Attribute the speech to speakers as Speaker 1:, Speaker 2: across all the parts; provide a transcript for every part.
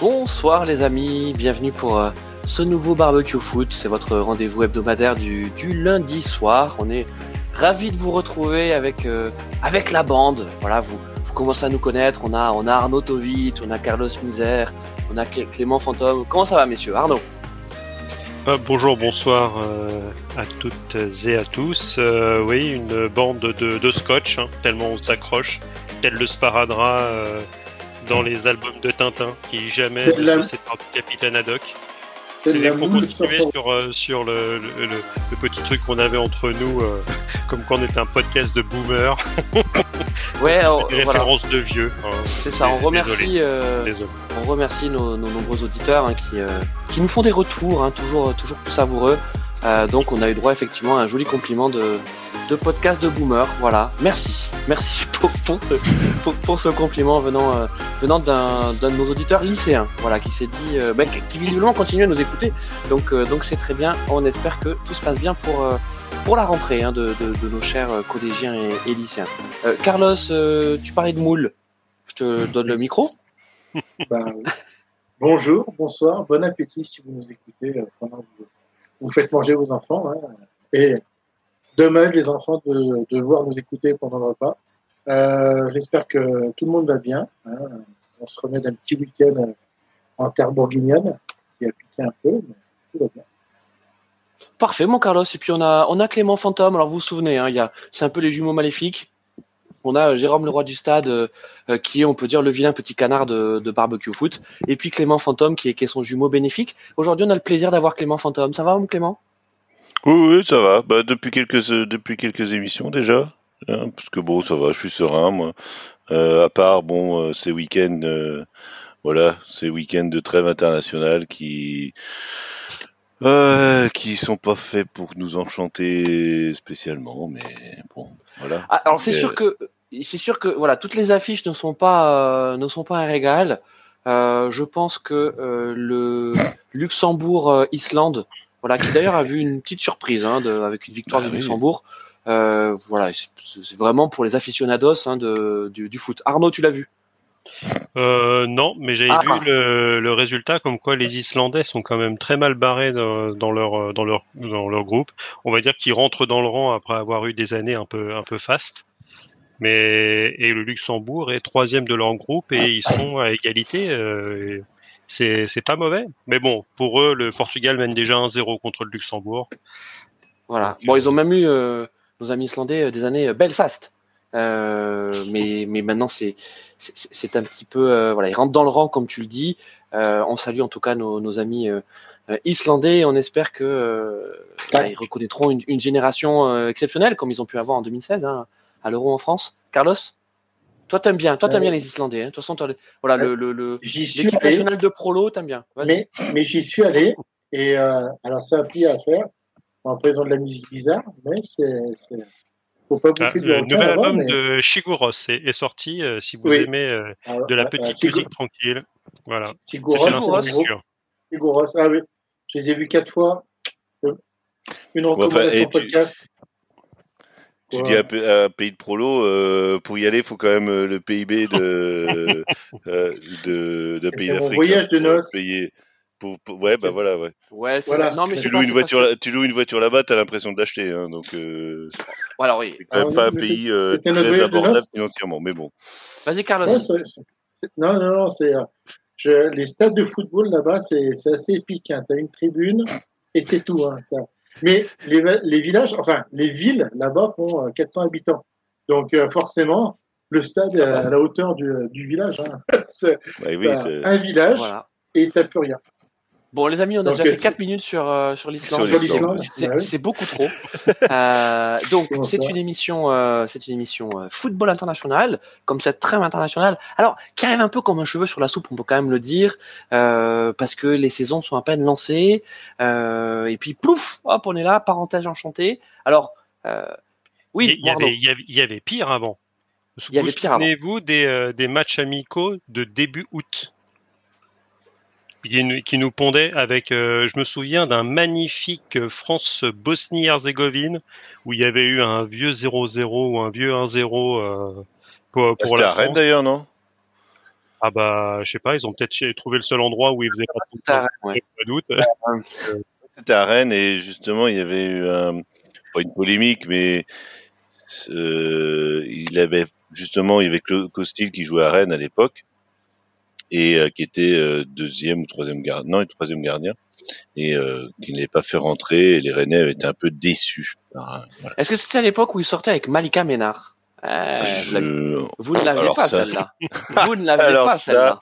Speaker 1: Bonsoir les amis, bienvenue pour euh, ce nouveau barbecue foot. C'est votre rendez-vous hebdomadaire du, lundi soir. On est ravis de vous retrouver avec euh, la bande. Voilà, vous, commencez à nous connaître. On a Arnaud Tovic, on a Carlos Miser, on a Clément Fantôme. Comment ça va messieurs? Arnaud?
Speaker 2: Euh, bonjour, bonsoir à toutes et à tous. Oui, une bande de, de scotch, hein, tellement on s'accroche, tel le sparadrap dans les albums de Tintin, qui jamais ne la... se Capitaine Haddock. C'est pour continuer sur, euh, sur le, le, le, petit truc qu'on avait entre nous, euh, comme quand on était un podcast de boomer.
Speaker 1: ouais,
Speaker 2: des références de vieux.
Speaker 1: Hein. C'est ça, on remercie, euh, on remercie nos, nos, nombreux auditeurs hein, qui, qui nous font des retours, hein, toujours, toujours plus savoureux. Donc on a eu droit effectivement à un joli compliment de, de podcast de boomer. Voilà, merci, merci pour, pour, ce, pour, pour ce, compliment venant, euh, venant d'un de nos auditeurs lycéens, voilà, qui s'est dit, euh, bah, qui visiblement continue à nous écouter. Donc, euh, donc c'est très bien. On espère que tout se passe bien pour pour la rentrée hein, de, de, de, nos chers collégiens et, et lycéens. Carlos, tu parlais de moule. Je te donne le micro.
Speaker 3: Ben, bonjour, bonsoir, bon appétit si vous nous écoutez vous, faites manger vos enfants. Hein. Et Dommage, les enfants, de, de voir nous écouter pendant le repas. Euh, J'espère que tout le monde va bien. Hein. On se remet d'un petit week-end en terre bourguignonne, qui a piqué un peu, mais tout va bien.
Speaker 1: Parfait, mon Carlos. Et puis on a, on a Clément Fantôme. Alors vous vous souvenez, hein, c'est un peu les jumeaux maléfiques. On a Jérôme le roi du stade, euh, qui est, on peut dire, le vilain petit canard de, de barbecue foot. Et puis Clément Fantôme, qui est, qui est son jumeau bénéfique. Aujourd'hui, on a le plaisir d'avoir Clément Fantôme. Ça va, mon Clément?
Speaker 4: Oui, oui, ça va. Bah, depuis quelques depuis quelques émissions déjà, hein, parce que bon, ça va, je suis serein moi. Euh, à part bon, euh, ces week-ends, euh, voilà, ces week-ends de trêve internationale qui euh, qui sont pas faits pour nous enchanter spécialement, mais bon, voilà.
Speaker 1: Ah, alors c'est sûr que c'est sûr que voilà, toutes les affiches ne sont pas ne sont pas un régal. je pense que le Luxembourg Islande voilà, qui d'ailleurs a vu une petite surprise hein, de, avec une victoire bah, de Luxembourg. Euh, voilà, c'est vraiment pour les aficionados hein, de, du, du, foot. Arnaud, tu l'as vu?
Speaker 2: Euh, Non, mais j'ai ah, vu ah. le, le, résultat comme quoi les Islandais sont quand même très mal barrés dans, dans leur dans leur dans leur groupe. On va dire qu'ils rentrent dans le rang après avoir eu des années un peu un peu fastes. Mais et le Luxembourg est troisième de leur groupe et ils sont à égalité. Euh, c'est pas mauvais. Mais bon, pour eux, le Portugal mène déjà 1-0 contre le Luxembourg.
Speaker 1: Voilà. Bon, ils ont même eu, euh, nos amis islandais, euh, des années euh, Belfast. Euh, mais, mais maintenant, c'est c'est un petit peu. Euh, voilà, ils rentrent dans le rang, comme tu le dis. Euh, on salue en tout cas nos, nos amis islandais. On espère que bah, ils reconnaîtront une, une génération exceptionnelle, comme ils ont pu avoir en 2016 hein, à l'Euro en France. Carlos toi, t'aimes bien. Toi, t'aimes bien les Islandais. Hein. De toute façon, voilà, le, le, le l'équipe nationale de prolo, t'aimes bien.
Speaker 3: Mais, mais j'y suis allé. Et euh, alors, ça a pris à faire en présent de la musique bizarre, mais c'est.
Speaker 2: Faut pas bouffer ah, le nouvel album mais... de Shiguros est, est sorti. Euh, si vous oui. aimez euh, alors, de la petite musique tranquille, voilà.
Speaker 3: Shiguros, Shiguros. Ah oui, je les ai vus quatre fois. Une recommandation enfin, podcast. Tu...
Speaker 4: Tu dis un, un, pays de prolo, euh, pour y aller, il faut quand même euh, le PIB de, euh, de, de pays d'Afrique.
Speaker 3: voyage de noces.
Speaker 4: Payer. Pour, pour, ouais, bah voilà, ouais.
Speaker 1: Ouais, voilà. Non, mais
Speaker 4: tu, loues une voiture, que... tu loues une voiture là-bas, t'as l'impression de l'acheter, hein, donc. Euh,
Speaker 1: voilà, oui.
Speaker 4: C'est quand même Alors, pas un pays euh, très abordable financièrement, mais bon.
Speaker 1: Vas-y, Carlos.
Speaker 3: Non, non, non, c'est. Je, les stades de football là-bas, c'est assez épique. Hein. Tu as une tribune et c'est tout. Hein. Mais les, les, villages, enfin, les villes là-bas font 400 euh, habitants. Donc, euh, forcément, le stade est à la hauteur du, du village. Hein. C'est
Speaker 4: bah oui,
Speaker 3: un village voilà. et t'as plus rien.
Speaker 1: Bon, les amis, on a donc, déjà fait 4 minutes sur, euh, sur l'Islande. C'est beaucoup trop. euh, donc, c'est une émission, euh, c'est une émission euh, football international, comme cette trêve internationale. Alors, qui arrive un peu comme un cheveu sur la soupe, on peut quand même le dire, euh, parce que les saisons sont à peine lancées. Euh, et puis, plouf, hop, on est là, parenthèse enchantée. Alors, oui,
Speaker 2: il y, avait, il, y avait, il y avait pire avant. Il y avait pire avant. Souvenez-vous des, des matchs amicaux de début août qui, nous pondait avec, euh, je me souviens d'un magnifique France-Bosnie-Herzégovine où il y avait eu un vieux 0-0 ou un vieux 1-0 euh, pour, pour
Speaker 4: la à Rennes d'ailleurs, non?
Speaker 2: Ah bah, je sais pas, ils ont peut-être trouvé le seul endroit où ils faisaient pas de doute.
Speaker 4: C'était à Rennes et justement, il y avait eu un, pas une polémique, mais euh, il avait justement, il y avait Costil qui jouait à Rennes à l'époque et euh, qui était euh, deuxième ou troisième gardien, non, troisième gardien, et euh, qui n'avait pas fait rentrer. Et les Rennais avaient été un peu déçus.
Speaker 1: Est-ce que c'était à l'époque où il sortait avec Malika Ménard? Je... Vous ne l'aviez pas celle-là. Vous ne l'aviez pas celle-là.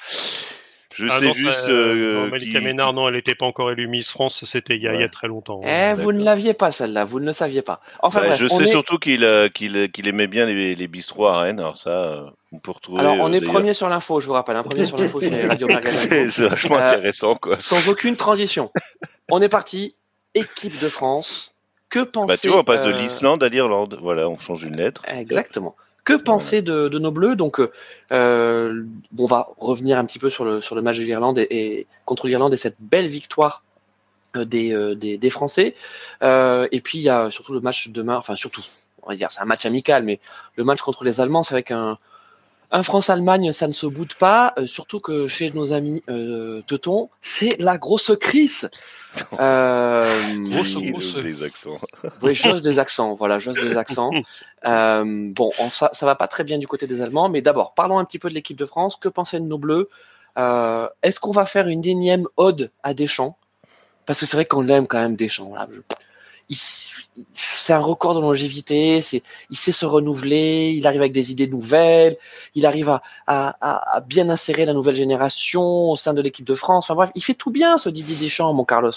Speaker 4: Je ah sais non, juste.
Speaker 2: Euh, Malika Ménard, non, elle n'était pas encore élue Miss France, c'était il, il, y a très longtemps.
Speaker 1: Eh, vous ne l'aviez pas celle-là, vous ne le saviez pas. Enfin,
Speaker 4: bah, je sais surtout qu'il euh, qu'il qu'il aimait bien les, les bistrots à Rennes, alors ça, euh, on peut retrouver.
Speaker 1: Alors, on est premier sur l'info, je vous rappelle, un premier sur l'info chez Radio Magazine.
Speaker 4: C'est vachement intéressant, quoi.
Speaker 1: Sans aucune transition. On est parti, équipe de France. Que penser
Speaker 4: bah, tu vois, on passe de l'Islande à l'Irlande. Voilà, on change une lettre.
Speaker 1: Exactement. Que penser de, nos Bleus? Donc, euh, on va revenir un petit peu sur le, sur le match de l'Irlande et, contre l'Irlande et cette belle victoire euh, euh, des, des, Français. et puis, il y a surtout le match demain, enfin surtout, on va dire, c'est un match amical, mais le match contre les Allemands, c'est avec un, un France-Allemagne, ça ne se boude pas, surtout que chez nos amis euh, Teuton, c'est la grosse crise.
Speaker 4: Euh, grosse, des accents.
Speaker 1: Oui, chose des accents, voilà, chose des accents. Euh, bon, ça, ça va pas très bien du côté des Allemands, mais d'abord, parlons un petit peu de l'équipe de France. Que pensaient de nos Bleus? Euh, Est-ce qu'on va faire une énième ode à Deschamps? Parce que c'est vrai qu'on l'aime quand même Deschamps. Là c'est un record de longévité, il sait se renouveler, il arrive avec des idées nouvelles, il arrive à, à, à bien insérer la nouvelle génération au sein de l'équipe de France. Enfin bref, il fait tout bien ce Didier Deschamps, mon Carlos.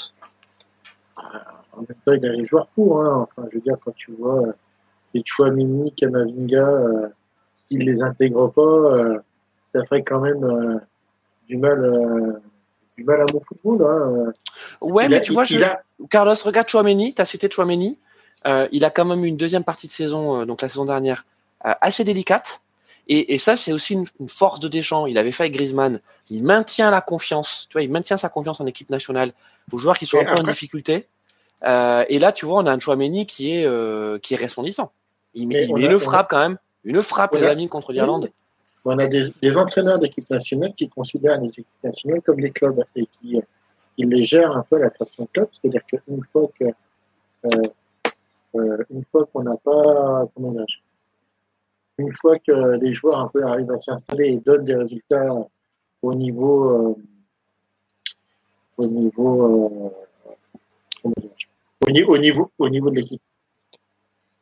Speaker 3: En même temps, il a les joueurs pour. Hein. Enfin, je veux dire, quand tu vois euh, les Chouamini, Kamavinga, euh, s'il les intègre pas, euh, ça ferait quand même euh, du mal du mal à mon football. Hein.
Speaker 1: Ouais, mais tu vois, Carlos, regarde Chouameni, tu as cité Chouameni. Euh, il a quand même eu une deuxième partie de saison, euh, donc la saison dernière, euh, assez délicate. Et, et ça, c'est aussi une, une, force de Deschamps. Il avait fait avec Griezmann. Il maintient la confiance. Tu vois, il maintient sa confiance en équipe nationale aux joueurs qui sont un peu en difficulté. Et là, tu vois, on a un Chouameni qui est qui est resplendissant. Il il met une frappe quand même, une frappe les amis contre l'Irlande
Speaker 3: on a des, des entraîneurs d'équipe nationale qui considèrent les équipes nationales comme des clubs et qui, qui les gèrent un peu à la façon club, c'est-à-dire qu'une fois que euh, euh, une fois qu'on n'a pas comment une fois que les joueurs un peu arrivent à s'installer et donnent des résultats au niveau euh, au niveau euh, au niveau au niveau de l'équipe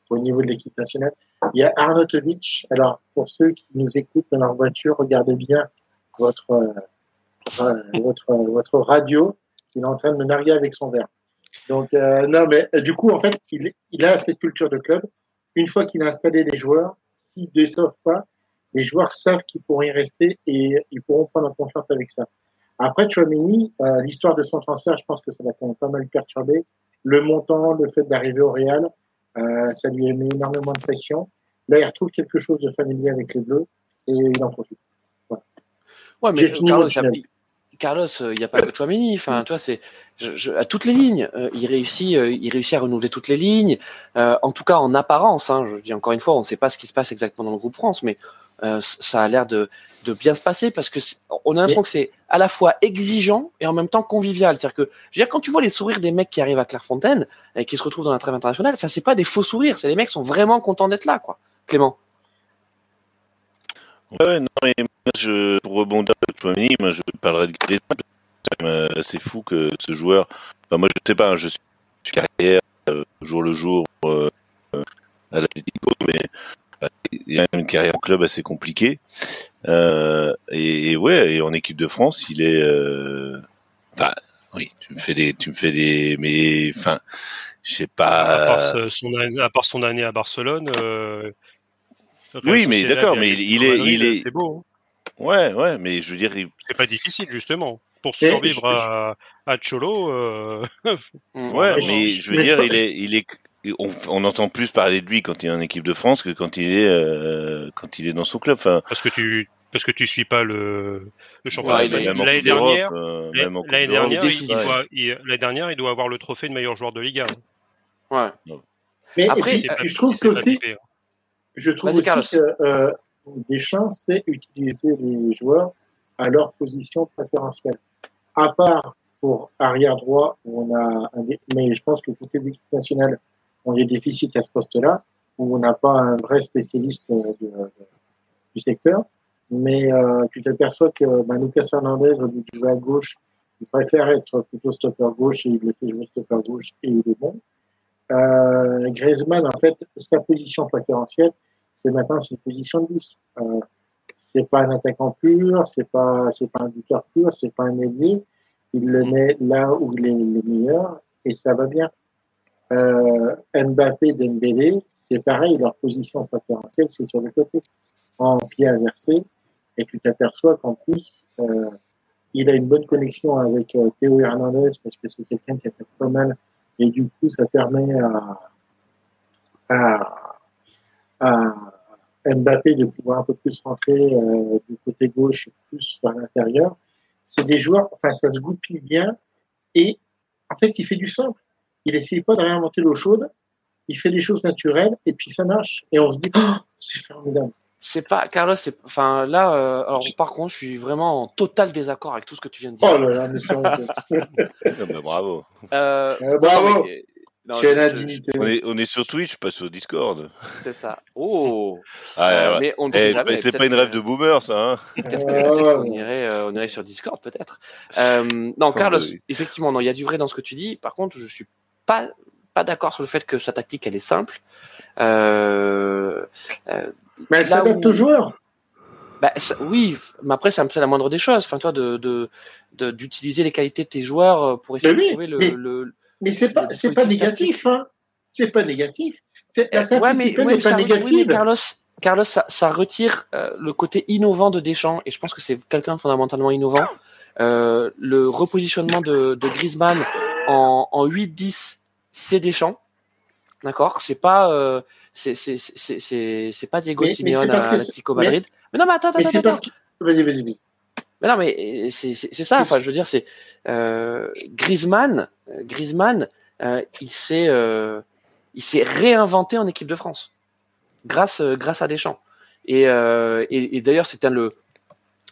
Speaker 3: au niveau de l'équipe nationale il y a Arnautovic. Alors, pour ceux qui nous écoutent dans leur voiture, regardez bien votre, euh, votre, votre radio. Il est en train de me narguer avec son verre. Donc, euh, non, mais euh, du coup, en fait, il, il, a cette culture de club. Une fois qu'il a installé les joueurs, s'il ne déçoivent pas, les joueurs savent qu'ils pourront y rester et ils pourront prendre confiance avec ça. Après, Chouamini, euh, l'histoire de son transfert, je pense que ça va quand même pas mal perturber. Le montant, le fait d'arriver au Real, euh, ça lui a mis énormément de pression. Là, il retrouve quelque chose de familier avec les Bleus et il en profite.
Speaker 1: Voilà. Ouais, mais Carlos, Carlos, euh, il n'y a pas que Chouameni. Enfin, tu vois, c'est à toutes les lignes. Euh, il réussit, il réussit à renouveler toutes les lignes. en tout cas, en apparence. Hein, je dis encore une fois, on ne sait pas ce qui se passe exactement dans le groupe France, mais ça a l'air de, de bien se passer parce que on a l'impression que c'est à la fois exigeant et en même temps convivial. C'est-à-dire que, je veux dire, quand tu vois les sourires des mecs qui arrivent à Clairefontaine et qui se retrouvent dans la trêve internationale, enfin, c'est pas des faux sourires, c'est les mecs qui sont vraiment contents d'être là, quoi. Clément.
Speaker 4: Non, mais je, pour rebondir sur moi, je parlerai de Griezmann. C'est assez fou que ce joueur, moi, je sais pas, hein, je suis carrière, euh, jour le jour, euh, à l'Atletico, mais il a une carrière en club assez compliquée. Euh, et, ouais, et en équipe de France, il est. Euh, enfin, oui, tu me fais des, tu me fais des, mais enfin, je sais pas.
Speaker 2: À part son, à part son année à Barcelone. Euh,
Speaker 4: oui, mais d'accord, mais il, est, il est.
Speaker 2: C'est beau. Hein.
Speaker 4: Ouais, ouais, mais je veux dire,
Speaker 2: c'est pas difficile justement pour survivre à, à Cholo. Euh...
Speaker 4: ouais, mais je veux dire, il est, il est, on, on, entend plus parler de lui quand il est en équipe de France que quand il est euh, quand il est dans son club. Enfin,
Speaker 2: parce que tu parce que tu suis pas le, le championnat. l'année dernière, euh, l'année dernière, il, doit, l'année dernière, il doit avoir le trophée de meilleur joueur de Liga.
Speaker 1: Ouais.
Speaker 3: Mais Après, je trouve que aussi, hein. je trouve aussi que euh, Deschamps sait utiliser les joueurs à leur position préférentielle. À part pour arrière droit, où on a un, mais je pense que toutes les équipes nationales ont des déficits à ce poste-là, où on n'a pas un vrai spécialiste du secteur. Mais euh, tu t'aperçois que bah, Lucas Hernandez, au lieu de jouer à gauche, il préfère être plutôt stopper gauche et il le fait jouer stopper gauche et il est bon. Euh, Griezmann, en fait, sa position préférentielle, c'est maintenant une position de 10. Euh, c'est pas un attaquant pur, c'est pas c'est pas un buteur pur, c'est pas un ailier. Il le met là où il est le meilleur et ça va bien. Euh, Mbappé, Dembélé, c'est pareil, leur position préférentielle, c'est sur le côté, en pied inversé, et tu t'aperçois qu'en plus, euh, il a une bonne connexion avec euh, Théo Hernandez, parce que c'est quelqu'un qui a fait pas mal, et du coup, ça permet à, Mbappé de pouvoir un peu plus rentrer euh, du côté gauche, plus vers l'intérieur. C'est des joueurs, enfin, ça se goupille bien, et en fait, il fait du simple. Il essaye pas de réinventer l'eau chaude, il fait des choses naturelles et puis ça marche. Et on se dit, oh, c'est formidable.
Speaker 1: C'est pas Carlos, c'est enfin là. Euh, alors par contre, je suis vraiment en total désaccord avec tout ce que tu viens de dire.
Speaker 3: Oh là là, mais
Speaker 4: bah, bravo.
Speaker 1: Euh,
Speaker 3: euh, bravo.
Speaker 1: non, je- je-.
Speaker 4: On est, on est sur Twitch, pas sur Discord.
Speaker 1: C'est ça. Oh.
Speaker 4: Ah,
Speaker 1: Euh,
Speaker 4: ouais.
Speaker 1: mais on ne
Speaker 4: Eh,
Speaker 1: jamais.
Speaker 4: c'est pas une rêve de boomer, ça. Hein
Speaker 1: Peut-être que-
Speaker 3: Ouais,
Speaker 1: peut-être
Speaker 3: ouais,
Speaker 1: qu'on
Speaker 3: ouais.
Speaker 1: irait, euh, on irait sur Discord, peut-être. Euh, non, Carlos,
Speaker 4: oui.
Speaker 1: effectivement, non, il y a du vrai dans ce que tu dis. Par contre, je suis pas pas d'accord sur le fait que sa tactique elle est simple. Euh, euh,
Speaker 3: Mais elle s'adapte
Speaker 1: où-
Speaker 3: aux joueurs.
Speaker 1: bah, ça- oui, mais après c'est un peu la moindre des choses. Enfin, toi, de de- de- d'utiliser les qualités de tes joueurs euh, pour essayer
Speaker 3: Mais oui,
Speaker 1: de trouver le,
Speaker 3: mais-
Speaker 1: le-
Speaker 3: Mais c'est pas, c'est pas négatif, hein. C'est pas négatif. La
Speaker 1: ouais, mais, ouais,
Speaker 3: n'est
Speaker 1: ça-
Speaker 3: pas
Speaker 1: oui, mais Carlos, Carlos, ça, ça retire euh, le côté innovant de Deschamps, et je pense que c'est quelqu'un fondamentalement innovant. Euh, le repositionnement de, de Griezmann en, en 8-10, c'est Deschamps. D'accord? C'est pas, euh, c'est, pas Diego
Speaker 3: Mais- mais
Speaker 1: Simeone
Speaker 3: parce
Speaker 1: à l'Atlético Madrid. Mais, non, mais attends,
Speaker 3: mais
Speaker 1: attends, attends.
Speaker 3: Vas-y, vas-y, vas-y.
Speaker 1: Mais non, mais c'est ça. Enfin, je veux dire, c'est euh, Griezmann. Griezmann, euh, il s'est euh, il s'est réinventé en équipe de France grâce euh, grâce à Deschamps. Et, et, et d'ailleurs, c'était le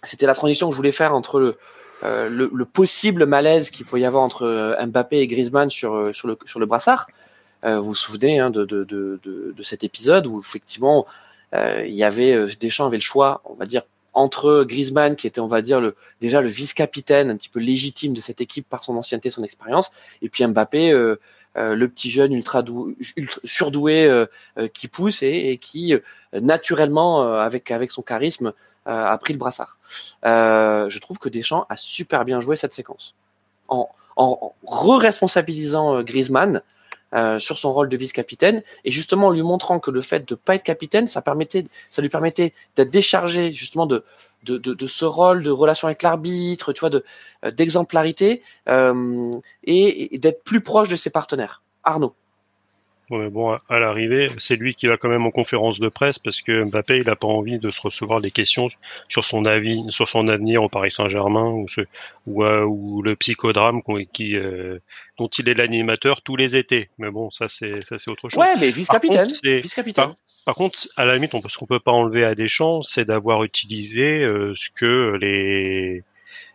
Speaker 1: c'était la transition que je voulais faire entre le euh, le, le possible malaise qu'il pouvait y avoir entre euh, Mbappé et Griezmann sur euh, sur le sur le brassard. Vous vous souvenez hein, de, de, de, de, cet épisode où effectivement il y avait Deschamps avait le choix, on va dire entre Griezmann qui était on va dire le déjà le vice-capitaine un petit peu légitime de cette équipe par son ancienneté, son expérience, et puis Mbappé, euh, le petit jeune ultra, dou- ultra surdoué euh, qui pousse et, et qui naturellement avec avec son charisme a pris le brassard. Euh, je trouve que Deschamps a super bien joué cette séquence en, en, re-responsabilisant euh, Griezmann. euh, sur son rôle de vice-capitaine et justement en lui montrant que le fait de pas être capitaine ça permettait ça lui permettait d'être déchargé justement de de, de, ce rôle de relation avec l'arbitre, tu vois, de euh, d'exemplarité euh, et d'être plus proche de ses partenaires. Arnaud.
Speaker 2: Ouais, bon, à, l'arrivée, c'est lui qui va quand même en conférence de presse parce que Mbappé, il a pas envie de se recevoir des questions sur son avis, sur son avenir au Paris Saint-Germain ou, ce, ou, euh, ou le psychodrame qu'on- qui, euh, dont il est l'animateur tous les étés. Mais bon, ça c'est ça c'est autre chose.
Speaker 1: Ouais, mais Vice-capitaine.
Speaker 2: Par contre, à la limite, on, ce qu'on peut pas enlever à Deschamps, c'est d'avoir utilisé euh, ce que les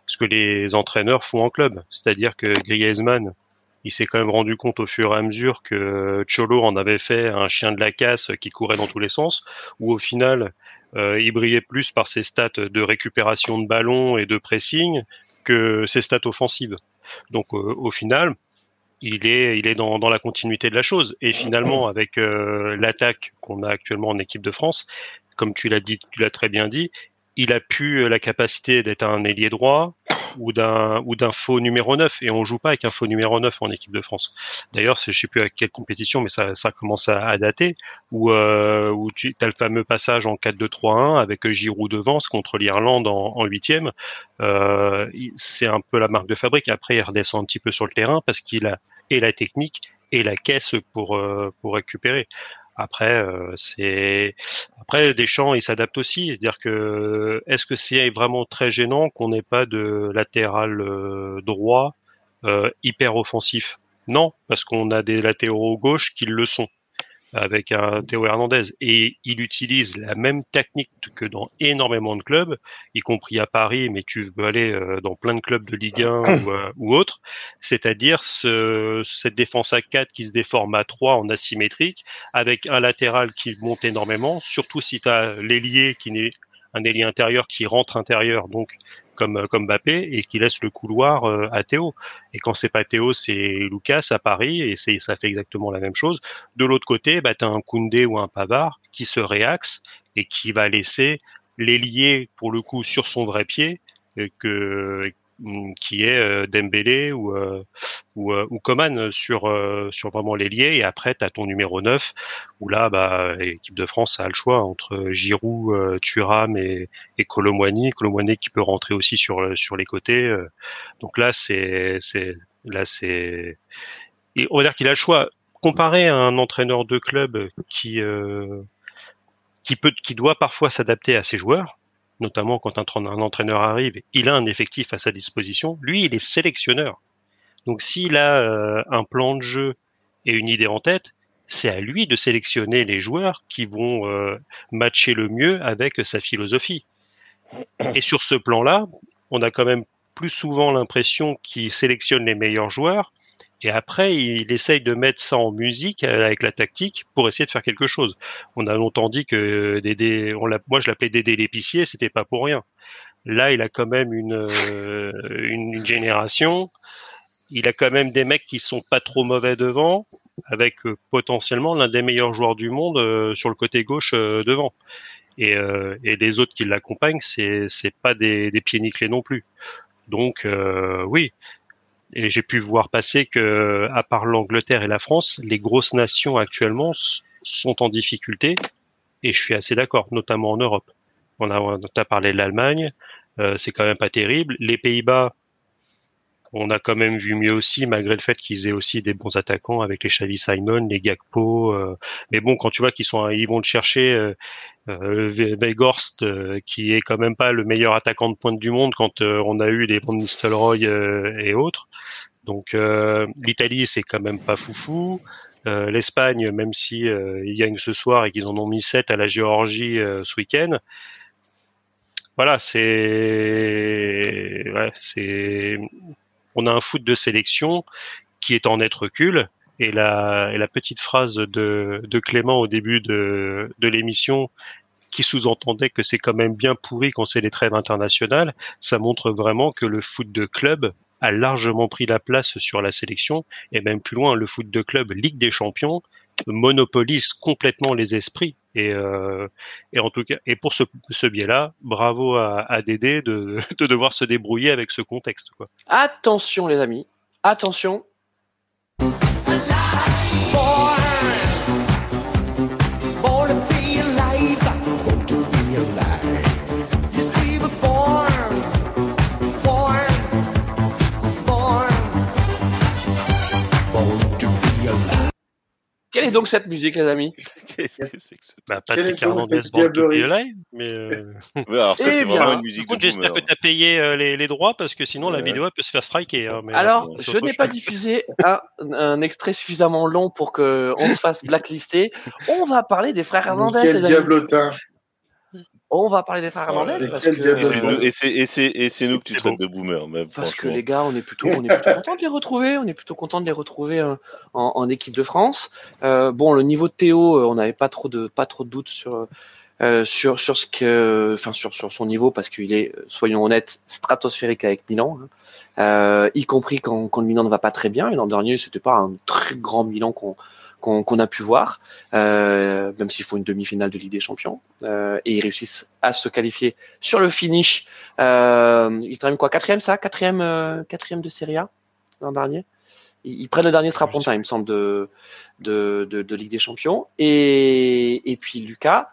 Speaker 2: ce que les entraîneurs font en club. C'est-à-dire que Griezmann, il s'est quand même rendu compte au fur et à mesure que Cholo en avait fait un chien de la casse qui courait dans tous les sens, où au final, euh, il brillait plus par ses stats de récupération de ballon et de pressing que ses stats offensives. Donc euh, au final, il est, il est dans, dans la continuité de la chose. Et finalement, avec euh, l'attaque qu'on a actuellement en équipe de France, comme tu l'as dit, tu l'as très bien dit, il a pu la capacité d'être un ailier droit ou d'un ou d'un faux numéro 9 et on joue pas avec un faux numéro 9 en équipe de France. D'ailleurs, je sais plus à quelle compétition mais ça, ça commence à, à dater où euh, où tu as le fameux passage en 4-2-3-1 avec Giroud devant contre l'Irlande en huitième. Euh, c'est un peu la marque de fabrique. Après, il redescend un petit peu sur le terrain parce qu'il a et la technique et la caisse pour euh, pour récupérer. Après, euh, c'est après Deschamps, il s'adapte aussi. C'est-à-dire que est-ce que c'est vraiment très gênant qu'on n'ait pas de latéral euh, droit euh, hyper offensif? Non, parce qu'on a des latéraux gauche qui le sont. Avec un Théo Hernandez. Et il utilise la même technique que dans énormément de clubs, y compris à Paris, mais tu veux aller euh, dans plein de clubs de Ligue 1 ou, euh, ou autre, c'est-à-dire ce, cette défense à 4 qui se déforme à 3 en asymétrique, avec un latéral qui monte énormément, surtout si tu as l'ailier qui n'est un ailier intérieur qui rentre intérieur, donc comme euh, comme Mbappé et qui laisse le couloir euh, à Théo. Et quand c'est pas Théo, c'est Lucas à Paris et c'est ça fait exactement la même chose. De l'autre côté, bah as un Koundé ou un Pavard qui se réaxe et qui va laisser l'ailier pour le coup sur son vrai pied que Mm, qui est euh, Dembélé ou euh, ou, euh, ou Coman sur sur vraiment l'ailier. Et après tu as ton numéro 9 où là bah l'équipe de France a le choix entre Giroud, Thuram et et Colomwani, Colomwani qui peut rentrer aussi sur sur les côtés. donc là c'est là c'est on va dire qu'il a le choix. Comparé à un entraîneur de club qui qui peut qui doit parfois s'adapter à ses joueurs notamment quand un, entraîneur arrive, il a un effectif à sa disposition. Lui, il est sélectionneur. Donc s'il a euh, un plan de jeu et une idée en tête, c'est à lui de sélectionner les joueurs qui vont euh, matcher le mieux avec sa philosophie. Et sur ce plan-là, on a quand même plus souvent l'impression qu'il sélectionne les meilleurs joueurs et après, il essaye de mettre ça en musique euh, avec la tactique pour essayer de faire quelque chose. On a longtemps dit que Dédé, on moi je l'appelais Dédé l'épicier, c'était pas pour rien. Là, il a quand même une, euh, une, génération. Il a quand même des mecs qui sont pas trop mauvais devant, avec euh, potentiellement l'un des meilleurs joueurs du monde sur le côté gauche devant. Et, et les autres qui l'accompagnent, c'est c'est pas des, des pieds nickelés non plus. Donc oui, et j'ai pu voir passer que, à part l'Angleterre et la France, les grosses nations actuellement sont en difficulté. Et je suis assez d'accord, notamment en Europe. On a, on parlé de l'Allemagne, euh, c'est quand même pas terrible. Les Pays-Bas, on a quand même vu mieux aussi, malgré le fait qu'ils aient aussi des bons attaquants avec les Xavi Simon, les Gakpo. Euh. mais bon, quand tu vois qu'ils sont, ils vont le chercher. Euh, euh, euh, qui est quand même pas le meilleur attaquant de pointe du monde quand on a eu les Van Nistelrooy et autres. Donc l'Italie, c'est quand même pas foufou. L'Espagne, même si ils gagnent ce soir et qu'ils en ont mis 7 à la Géorgie ce week-end, voilà, c'est, ouais, c'est, on a un foot de sélection qui est en net recul. Et la, et la petite phrase de, de Clément au début de, de l'émission qui sous-entendait que c'est quand même bien pourri quand c'est les trêves internationales, ça montre vraiment que le foot de club a largement pris la place sur la sélection et même plus loin, le foot de club Ligue des Champions monopolise complètement les esprits et, euh, et en tout cas et pour ce, ce biais-là, bravo à, à Dédé de, de devoir se débrouiller avec ce contexte. Quoi.
Speaker 1: Attention les amis, attention, Quelle est donc cette musique, les amis?
Speaker 2: Qu'est-ce que c'est que ce... Bah, Patrick Hernandez dans live, mais... Euh...
Speaker 4: Ouais, alors ça, eh c'est vraiment une musique de
Speaker 2: J'espère que tu as payé euh, les, les, droits, parce que sinon, la vidéo, elle peut se faire striker. Hein, mais,
Speaker 1: alors, euh, je n'ai pas diffusé un, un, extrait suffisamment long pour qu'on se fasse blacklister. On va parler des frères Hernandez,
Speaker 3: Quel les amis. diablotin
Speaker 1: on va parler des frères Hernandez parce que
Speaker 4: et c'est nous que tu traites de boomer même
Speaker 1: parce que les gars on est plutôt on est plutôt content de les retrouver on est plutôt content de les retrouver euh, en, en, équipe de France. Euh, bon le niveau de Théo euh, on n'avait pas trop de pas trop de doutes sur euh, sur sur ce que enfin sur sur son niveau parce qu'il est soyons honnêtes stratosphérique avec Milan hein. euh, y compris quand quand le Milan ne va pas très bien. Et l'an dernier c'était pas un très grand Milan qu'on qu'on a pu voir, euh, même s'il faut une demi-finale de Ligue des Champions, euh, et ils réussissent à se qualifier sur le finish. Euh, ils terminent quoi Quatrième, ça Quatrième, euh, quatrième de Serie A l'an dernier? Ils, ils, prennent le dernier strapontin, il me semble, de de, de, de Ligue des Champions. Et, et puis Lucas,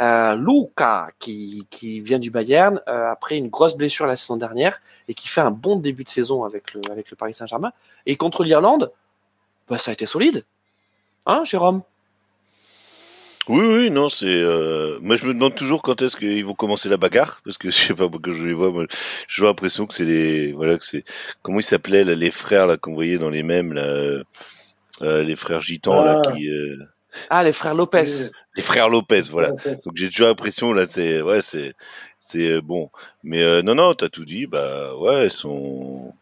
Speaker 1: euh, Luca, qui, qui vient du Bayern euh, après une grosse blessure la saison dernière et qui fait un bon début de saison avec le avec le Paris Saint-Germain. Et contre l'Irlande, bah, ça a été solide. Hein, Jérôme?
Speaker 4: Oui, oui, non, c'est. Euh... Moi, je me demande toujours quand est-ce qu'ils vont commencer la bagarre, parce que je sais pas, quand je les vois, moi, j'ai l'impression que c'est les, voilà, que c'est. Comment ils s'appelaient là, les frères là qu'on voyait dans les mêmes là, euh, les frères gitans ah. là qui. Euh...
Speaker 1: Ah, les frères Lopez.
Speaker 4: Les frères Lopez, voilà. Donc j'ai toujours l'impression là, c'est ouais, c'est c'est bon. Mais non, non, t'as tout dit. Bah ouais, ils sont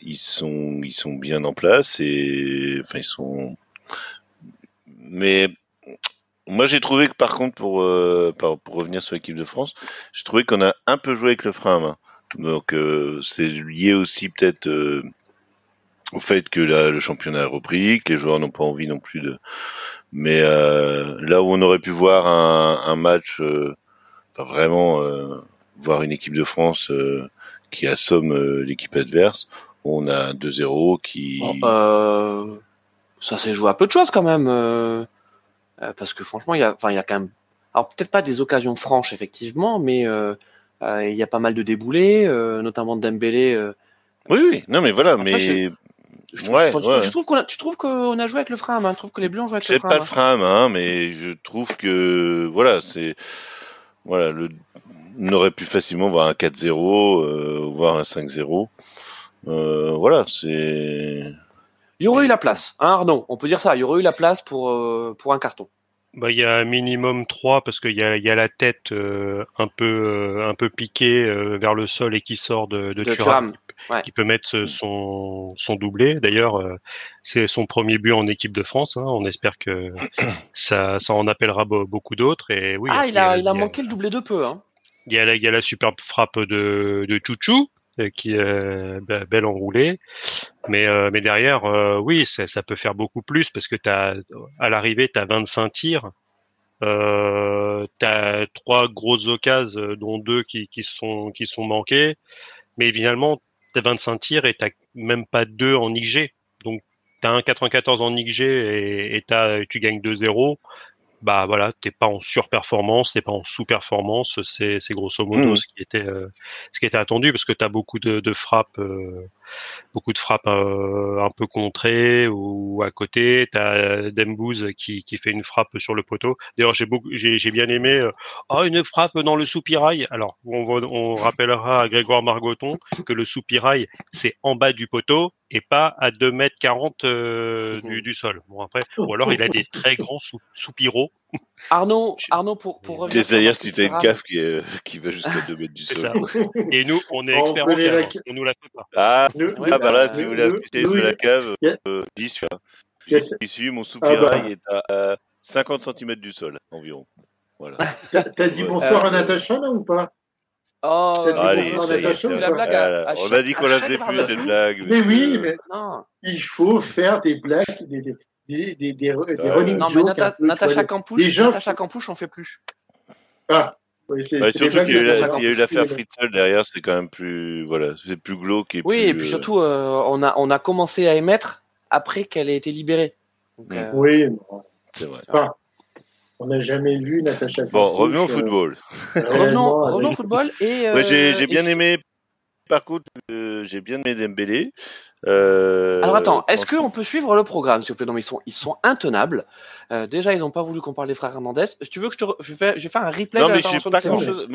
Speaker 4: ils sont ils sont bien en place et enfin ils sont. Mais moi, j'ai trouvé que par contre, pour, euh, pour revenir sur l'équipe de France, j'ai trouvé qu'on a un peu joué avec le frein à main. Donc, euh, c'est lié aussi peut-être euh, au fait que le championnat a repris, que les joueurs n'ont pas envie non plus de. Mais là où on aurait pu voir un, match, enfin vraiment voir une équipe de France qui assomme l'équipe adverse, on a 2-0 qui.
Speaker 1: Ça s'est joué à peu de choses quand même. Euh, parce que franchement, il y a, enfin, il y a quand même, alors peut-être pas des occasions franches effectivement, mais euh, euh, il y a pas mal de déboulés, notamment Dembélé.
Speaker 4: oui, oui, non, mais voilà, mais.
Speaker 1: Je ouais, tu, trouves qu'on a, tu trouves qu'on a joué avec le frein à main, tu trouves que les Bleus ont joué avec le frein
Speaker 4: à main. pas le frein à main, mais je trouve que voilà, c'est voilà, le on aurait pu facilement voir un 4-0, euh, voire un 5-0. Euh, voilà, c'est
Speaker 1: il y aurait eu la place, hein, Arnaud On peut dire ça. Il y aurait eu la place pour, euh, pour un carton.
Speaker 2: Bah, il y a un minimum 3 parce qu'il y a, y a la tête euh, un peu euh, un peu piquée vers le sol et qui sort de, de, Thuram, qui, peut mettre son, son doublé. D'ailleurs, c'est son premier but en équipe de France. Hein. On espère que ça, ça en appellera beaucoup d'autres. Et oui.
Speaker 1: Ah, il a, il a, manqué le doublé de peu. Hein.
Speaker 2: Il y a la, il y a la superbe frappe de, de Chouchou qui est euh, belle enroulée. Mais, euh, mais derrière, oui, ça peut faire beaucoup plus parce que as, à l'arrivée, tu as 25 tirs. Euh, tu as trois grosses occasions, dont deux qui, qui, sont, qui sont manquées. Mais finalement, tu as 25 tirs et tu même pas deux en IG. Donc, tu as un 94 en IG et, et tu gagnes 2-0 bah voilà, t'es pas en surperformance, t'es pas en sous-performance, c'est, c'est grosso modo mmh. ce qui était euh, ce qui était attendu parce que tu as beaucoup de, de frappes euh, beaucoup de frappes euh, un peu contrées ou à côté. Tu as Dembouz qui, qui fait une frappe sur le poteau. D'ailleurs, j'ai bien aimé. Euh, oh, une frappe dans le soupirail. Alors, on, on rappellera à Grégoire Margoton que le soupirail, c'est en bas du poteau et pas à 2 mètres 40 euh, du, du, sol. Bon après, ou alors il a des très grands soupiraux
Speaker 1: Arnaud, Arnaud, pour, pour
Speaker 4: revenir. C'est-à-dire si tu as une cave qui, qui va jusqu'à 2 mètres du sol.
Speaker 2: Et nous, on est experts en cave. On nous la fait pas.
Speaker 4: Ah, ah bah là, si vous voulez la de la cave, euh, j'y suis. J'y suis, mon soupirail ah bah. est à 50 cm du sol environ. Voilà.
Speaker 3: T'as dit bonsoir à Natacha là ou pas?
Speaker 1: Oh,
Speaker 4: Allez, la blague on a dit qu'on la faisait plus, cette blague.
Speaker 3: Mais, oui, mais il faut faire des blagues, des, des, des, des, running Non, mais
Speaker 1: Natacha Campouche, Natacha Campouche, on fait plus.
Speaker 3: Ah,
Speaker 4: oui, c'est, bah, surtout qu'il y a eu l'affaire Fritzl derrière, c'est quand même plus, voilà, c'est plus glauque et
Speaker 1: Oui, et puis euh, surtout, euh, on a, on a commencé à émettre après qu'elle ait été libérée.
Speaker 3: Donc, euh... Oui, c'est vrai. Enfin, on n'a jamais vu Natacha Campouche.
Speaker 4: Bon, revenons au football.
Speaker 1: revenons, revenons au football et.
Speaker 4: Ouais, j'ai, j'ai bien aimé par contre, euh, j'ai bien aimé Dembélé.
Speaker 1: Euh, Alors attends, est-ce qu'on peut suivre le programme, s'il vous plaît? Non, mais ils sont, ils sont intenables. Euh, déjà, ils n'ont pas voulu qu'on parle des frères Hernandez. Si tu veux que je te, je vais, je vais faire un replay.
Speaker 4: Non, mais je sais pas grand chose.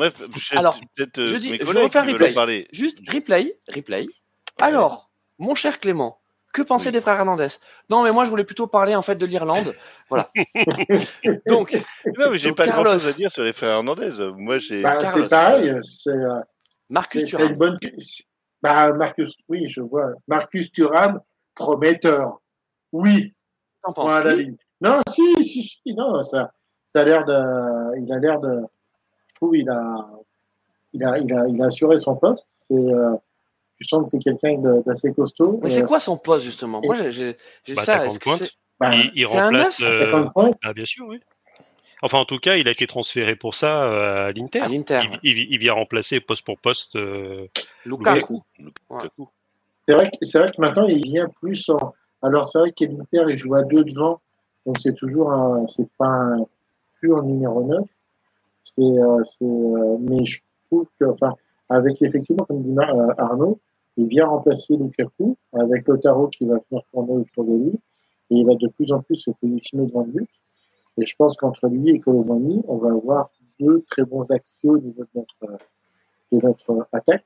Speaker 1: Alors, je dis, je vais faire un replay. Juste replay, replay. Alors, mon cher Clément, que penser des frères Hernandez? Non, mais moi, je voulais plutôt parler en fait de l'Irlande. Voilà. donc,
Speaker 4: non, mais j'ai pas grand chose à dire sur les frères Hernandez. Moi, j'ai.
Speaker 3: Bah, c'est pareil. C'est
Speaker 1: Marcus Thuram.
Speaker 3: Bonne... Bah, Marcus, oui, je vois. Marcus Thuram, prometteur. Oui.
Speaker 1: Voilà,
Speaker 3: Non, si, si, si, non, ça, ça a l'air de, il a l'air de, je trouve, il a, il a, il a, il a assuré son poste. C'est, euh, tu sens que c'est quelqu'un d'assez costaud.
Speaker 1: Mais c'est quoi son poste justement? Moi, j'ai,
Speaker 2: bah, ça. Est-ce que c'est, bah, il, il remplace. Un euh... Ah, bien sûr, oui. Enfin, en tout cas, il a été transféré pour ça euh, à l'Inter.
Speaker 1: À l'Inter.
Speaker 2: Il, vient remplacer poste pour poste
Speaker 1: euh, Lukaku.
Speaker 3: C'est vrai, que, vrai que maintenant, il vient plus en. Alors, c'est vrai qu'à l'Inter, il joue à deux devant. Donc, c'est toujours un. C'est pas un pur numéro 9. C'est, euh, mais je trouve que. Enfin, avec effectivement, comme dit Arnaud, il vient remplacer Lukaku avec Otaro qui va venir tourner autour de lui. Et il va de plus en plus se positionner devant le but. Et je pense qu'entre lui et Colomani, on va avoir deux très bons axios au niveau de notre, de notre attaque.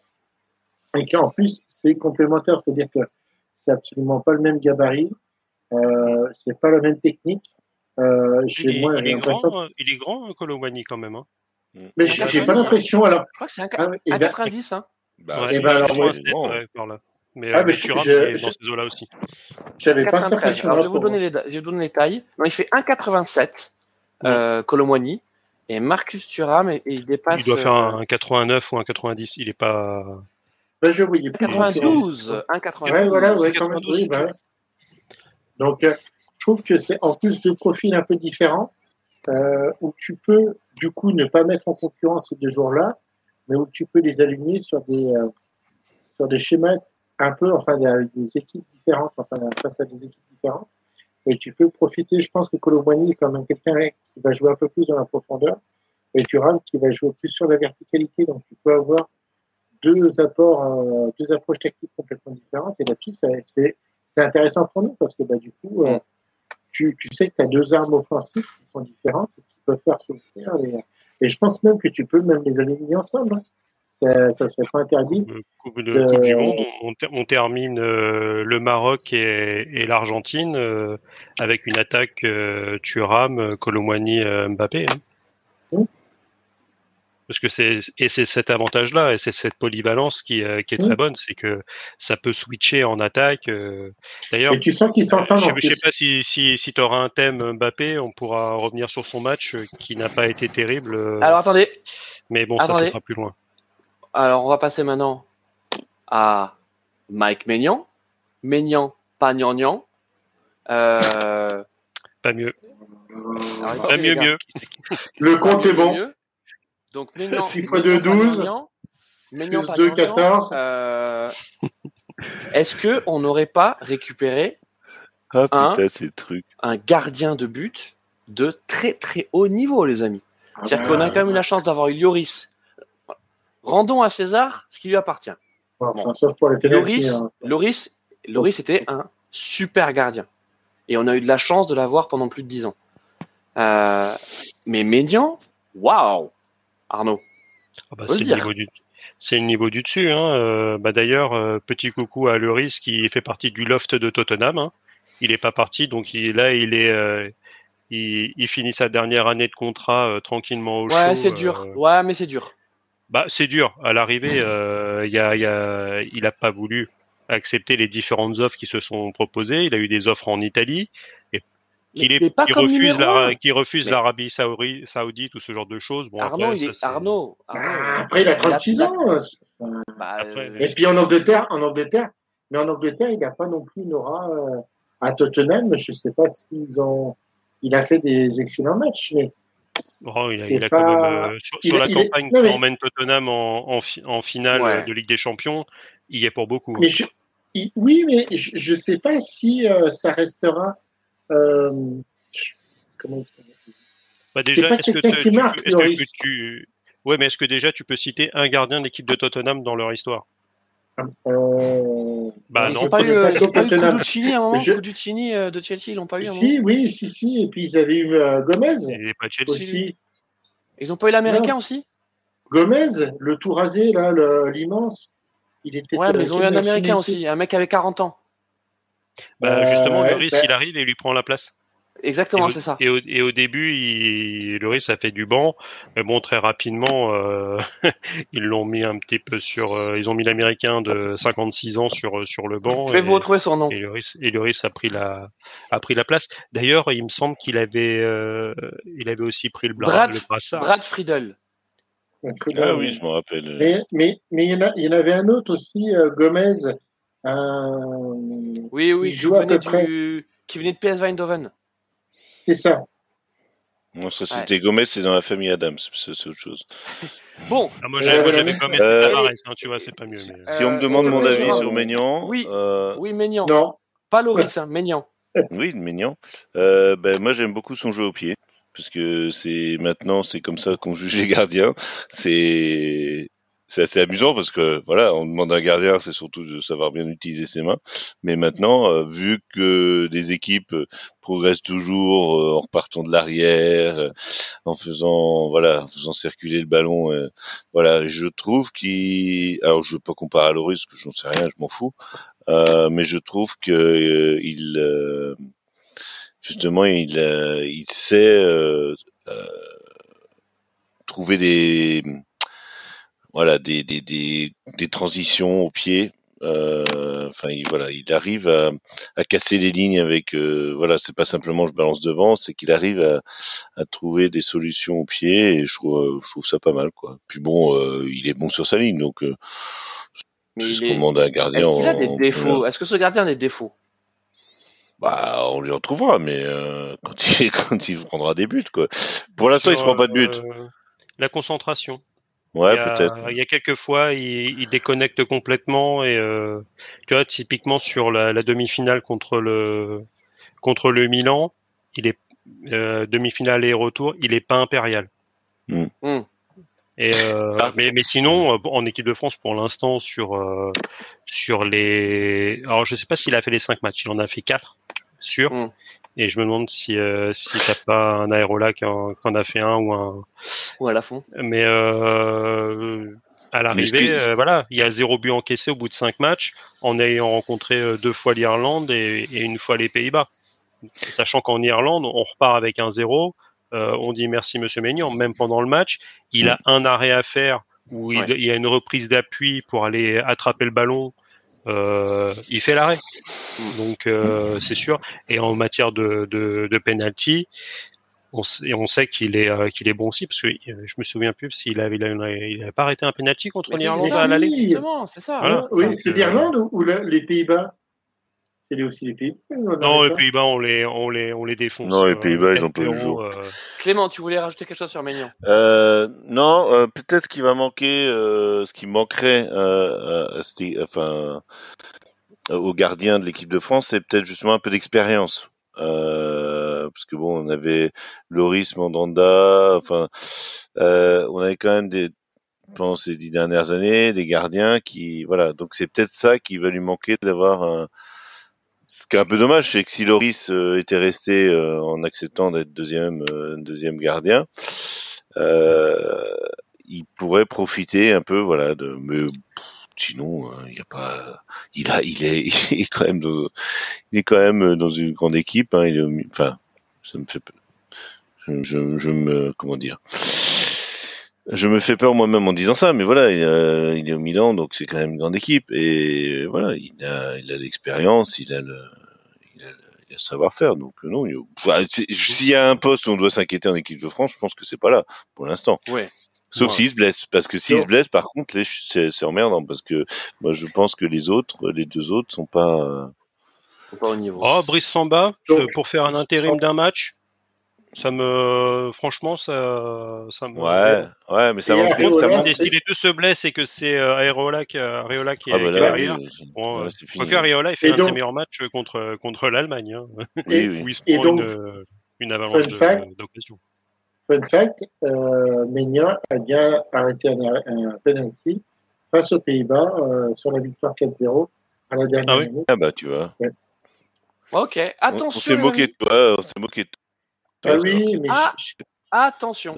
Speaker 3: Et qu'en plus, c'est complémentaire, c'est-à-dire que c'est absolument pas le même gabarit, euh, c'est pas la même technique.
Speaker 2: Euh, il, est, il, est grand, il est grand, Colomani, quand même. Hein.
Speaker 3: Mais j'ai pas l'impression. Alors...
Speaker 1: Je crois que c'est un, ah, 90. Hein.
Speaker 2: Bah, ouais, et ben alors, moi, ouais, par là. Mais, ah, mais je, Thuram, je, dans ces eaux-là aussi.
Speaker 3: J'avais pas cette impression.
Speaker 1: Alors, je vais vous donner les, je vais vous donner les tailles. Non, il fait 1,87 euh, Colomani. Et Marcus Thuram, et, il dépasse.
Speaker 2: Il doit faire un, 89 ou un 90. Il est pas.
Speaker 3: Ben, je voyais
Speaker 1: plus. 92.
Speaker 3: 1,92. Ouais, voilà, ouais, quand même. Oui, bah. Donc, euh, je trouve que c'est en plus de profils un peu différents, euh, où tu peux, du coup, ne pas mettre en concurrence ces deux joueurs-là, mais où tu peux les aligner sur des, euh, sur des schémas un peu, enfin, avec des équipes différentes, enfin, face à des équipes différentes. Et tu peux profiter, je pense que Colomboigny est quand même quelqu'un qui va jouer un peu plus dans la profondeur, et Thuram qui va jouer plus sur la verticalité. Donc, tu peux avoir deux apports, euh, deux approches techniques complètement différentes. Et là-dessus, c'est intéressant pour nous parce que bah, du coup, euh, tu, tu, sais que tu as deux armes offensives qui sont différentes et qui peuvent faire souffrir. Et, et, je pense même que tu peux même les aligner ensemble. Hein. Ça, ça serait pas interdit.
Speaker 2: Coupe, de, coupe du Monde, on, on termine euh, le Maroc et, et l'Argentine avec une attaque Thuram, Colomwani, Mbappé. Hein. Parce que c'est et c'est cet avantage-là et c'est cette polyvalence qui, euh, qui est très bonne, c'est que ça peut switcher en attaque. Euh. D'ailleurs,
Speaker 3: et tu sens qu'il s'entend.
Speaker 2: Euh, je, ne sais pas si si, si tu auras un thème Mbappé, on pourra revenir sur son match qui n'a pas été terrible.
Speaker 1: Alors attendez.
Speaker 2: Mais bon, ça sera plus loin.
Speaker 1: Alors on va passer maintenant à Mike Maignan. Maignan, pas gnangnan. Euh...
Speaker 2: Pas mieux. pas mieux, mieux.
Speaker 3: Le compte est bon.
Speaker 1: Donc Maignan,
Speaker 3: 6 fois 2, 12.
Speaker 1: Maignan, 2, 14. Euh, Est-ce que on n'aurait pas récupéré
Speaker 4: ah, un, putain,
Speaker 1: un gardien de but de très très haut niveau, les amis? Ah C'est-à-dire qu'on a quand même eu la chance d'avoir eu Lloris. Rendons à César ce qui lui appartient.
Speaker 3: Pour les
Speaker 1: hein. Lloris, Lloris était un super gardien. Et on a eu de la chance de l'avoir pendant plus de 10 ans. Euh, mais Médian, waouh Arnaud
Speaker 2: ah bah, C'est le, niveau du... le niveau du dessus. Hein. Euh, bah, D'ailleurs, euh, petit coucou à Lloris qui fait partie du loft de Tottenham. Hein. Il n'est pas parti, donc il, là, il est, euh, il, il, finit sa dernière année de contrat tranquillement au
Speaker 1: ouais, c'est dur. Ouais, mais c'est dur.
Speaker 2: Bah, c'est dur. À l'arrivée, il y a, y a, il a pas voulu accepter les différentes offres qui se sont proposées. Il a eu des offres en Italie qui, refuse la, qui refuse l'Arabie Saoudite ou ce genre de choses.
Speaker 1: Bon, Arnaud, après, il est... Arnaud,
Speaker 3: ah, après, il a 36 ans. Bah, euh, et puis en Angleterre, en Angleterre, mais en Angleterre, il n'a pas non plus une aura euh, à Tottenham. Je ne sais pas s'ils ont. Il a fait des excellents matchs, mais.
Speaker 2: Oh, il a, il a pas... quand même, euh, sur, sur la campagne est... emmène Tottenhm en, en, en finale ouais. de Ligue des Champions, il y est pour beaucoup.
Speaker 3: Mais je... il... oui, mais je ne sais pas si euh, ça restera euh,
Speaker 2: comment bah déjà, est-ce que, tu, marque, est que tu, ouais, mais est-ce que déjà tu peux citer un gardien d'équipe de Tottenham dans leur histoire?
Speaker 1: Euh... Bah ils non. Pas eu, ils n'ont pas eu à un moment, je... Euh, de Chelsea, ils l'ont pas eu.
Speaker 3: Si, oui, si, si, et puis ils avaient eu euh, Gomez.
Speaker 2: Pas Chelsea. Aussi.
Speaker 1: Ils n'ont pas eu l'américain aussi
Speaker 3: Gomez, le tout rasé, là, l'immense.
Speaker 1: Il était. Ouais, mais ils ont eu un américain aussi, un mec avec 40 ans.
Speaker 2: Bah, justement, euh, Lloris, bah... il arrive et lui prend la place.
Speaker 1: Exactement, c'est ça.
Speaker 2: Et au, et au début, il, a fait du banc, mais bon, très rapidement, euh, ils l'ont mis un petit peu sur. Euh, ils ont mis l'américain de 56 ans sur sur le banc.
Speaker 1: Je vais vous retrouver son nom.
Speaker 2: Et Lloris, et Lloris a pris la a pris la place. D'ailleurs, il me semble qu'il avait euh, il avait aussi pris le,
Speaker 1: Brad,
Speaker 2: le brassard.
Speaker 1: Brad Friedel.
Speaker 4: Ah oui, je me rappelle.
Speaker 3: Mais mais mais il y en a il y en avait un autre aussi, euh, Gomez.
Speaker 1: oui oui, qui venait, du... qui venait de PS Eindhoven.
Speaker 3: C'est ça.
Speaker 4: Moi, ça c'était ouais. Gomez, c'est dans la famille Adams, c'est autre chose.
Speaker 1: Bon.
Speaker 2: Ah, moi, j'avais euh, Gomez, euh, Tavares, hein, tu vois, c'est pas mieux. Mais...
Speaker 4: Si on me demande euh, mon avis sur Maignan.
Speaker 1: Oui, euh... oui Maignan. Non. Pas Loris, hein, Maignan.
Speaker 4: Oui, Maignan. Euh, ben, moi, j'aime beaucoup son jeu au pied. Parce que c'est maintenant, c'est comme ça qu'on juge les gardiens. C'est c'est assez amusant parce que voilà, on demande à un gardien, c'est surtout de savoir bien utiliser ses mains. Mais maintenant, euh, vu que des équipes progressent toujours euh, en repartant de l'arrière, euh, en faisant voilà, en faisant circuler le ballon, euh, voilà, je trouve qu'il, alors je veux pas comparer à Loris, que j'en sais rien, je m'en fous, mais je trouve que il justement, il, il sait trouver des voilà des, des, des, des transitions au pied euh, enfin, il, voilà, il arrive à, à, casser les lignes avec. Euh, voilà, c'est pas simplement je balance devant, c'est qu'il arrive à, à, trouver des solutions au pied et je trouve, je trouve ça pas mal, quoi. Puis bon, euh, il est bon sur sa ligne, donc.
Speaker 1: c'est ce qu'on demande à un gardien. Est-ce qu'il a des défauts? Est-ce que ce gardien a des défauts?
Speaker 4: Bah, on lui en trouvera, mais quand il quand il prendra des buts, quoi. Pour l'instant, il se prend pas de but.
Speaker 2: la concentration.
Speaker 4: Ouais, peut-être.
Speaker 2: Il y a quelques fois, il, il déconnecte complètement et euh, tu vois, typiquement sur la, la demi-finale contre le contre le Milan, il est euh, demi-finale et retour, il est pas impérial.
Speaker 4: Mm. Mm.
Speaker 2: Et euh, ah. mais, mais sinon, en équipe de France pour l'instant sur euh, sur les, alors je sais pas s'il a fait les cinq matchs, il en a fait quatre, sûr. Mm. Et je me demande si, euh, si t'as pas un aérola qui en, a fait un ou un.
Speaker 1: Ou à la fond.
Speaker 2: Mais euh, à l'arrivée, euh, voilà, il y a zéro but encaissé au bout de cinq matchs, en ayant rencontré euh, deux fois l'Irlande et, et, une fois les Pays-Bas. Sachant qu'en Irlande, on repart avec un zéro. Euh, on dit merci Monsieur Maignan, même pendant le match, il a mm. un arrêt à faire où il, il y a une reprise d'appui pour aller attraper le ballon euh, il fait l'arrêt. Donc euh, c'est sûr. Et en matière de, de, de penalty, on sait, on sait qu'il est euh, qu'il est bon aussi parce que je me souviens plus s'il avait il a, pas arrêté un penalty contre l'Irlande à l'aller.
Speaker 1: Justement, c'est ça.
Speaker 3: Oui, c'est l'Irlande ou les Pays-Bas? C'est aussi les Pays-Bas
Speaker 2: Non, les Pays-Bas, on les, on, les, on les défonce.
Speaker 4: Non, les euh, Pays-Bas, ils ont pas eu le jour. Euh.
Speaker 1: Clément, tu voulais rajouter quelque chose sur Maignan?
Speaker 4: Euh, Non, euh, peut-être ce qui va manquer, euh, ce qui manquerait enfin, aux gardiens de l'équipe de France, c'est peut-être justement un peu d'expérience. parce que bon, on avait Loris, Mandanda, enfin, on avait quand même des, pendant ces dix dernières années, des gardiens qui, voilà, donc c'est peut-être ça qui va lui manquer d'avoir un, ce qui est un peu dommage, c'est que si Loris euh, était resté euh, en acceptant d'être deuxième, euh, deuxième gardien, il pourrait profiter un peu, voilà, de. Mais sinon, il n'y a pas. Il a, il est, il est quand même, dans, il est quand même dans une grande équipe. Hein, il est, enfin, ça me fait. Je, je, je me, comment dire je me fais peur moi-même en disant ça, mais voilà, il, il est au Milan, donc c'est quand même une grande équipe. Et voilà, il a, il a l'expérience, il a le, il a, le savoir-faire. Donc non, s'il y a un poste où on doit s'inquiéter en équipe de France, je pense que c'est pas là pour l'instant.
Speaker 1: Ouais.
Speaker 4: Sauf s'il se blesse, parce que s'il se blesse, par contre, c'est emmerdant, parce que moi je pense que les autres, les deux autres, sont pas.
Speaker 1: pas au niveau.
Speaker 2: Oh, Brice Samba, pour faire un intérim d'un match ça me franchement ça ça me
Speaker 4: ouais ouais mais ça
Speaker 2: manque ça si les deux se blessent et que c'est euh, Areola qui Areola qui, ah bah est oui, bon, ouais, fini, que Areola il fait un de ses meilleurs matchs contre contre l'Allemagne hein,
Speaker 3: oui, oui. où il se prend donc, une, une avalanche d'occasion fun fact euh, Ménia a bien arrêté un, un penalty face aux Pays-Bas euh, sur la victoire 4-0 à la dernière
Speaker 4: ah, oui minute. ah bah tu vois ouais.
Speaker 1: ok attention on, on
Speaker 4: s'est moqué de toi on s'est moqué de toi
Speaker 3: ah oui, mais
Speaker 1: ah, attention,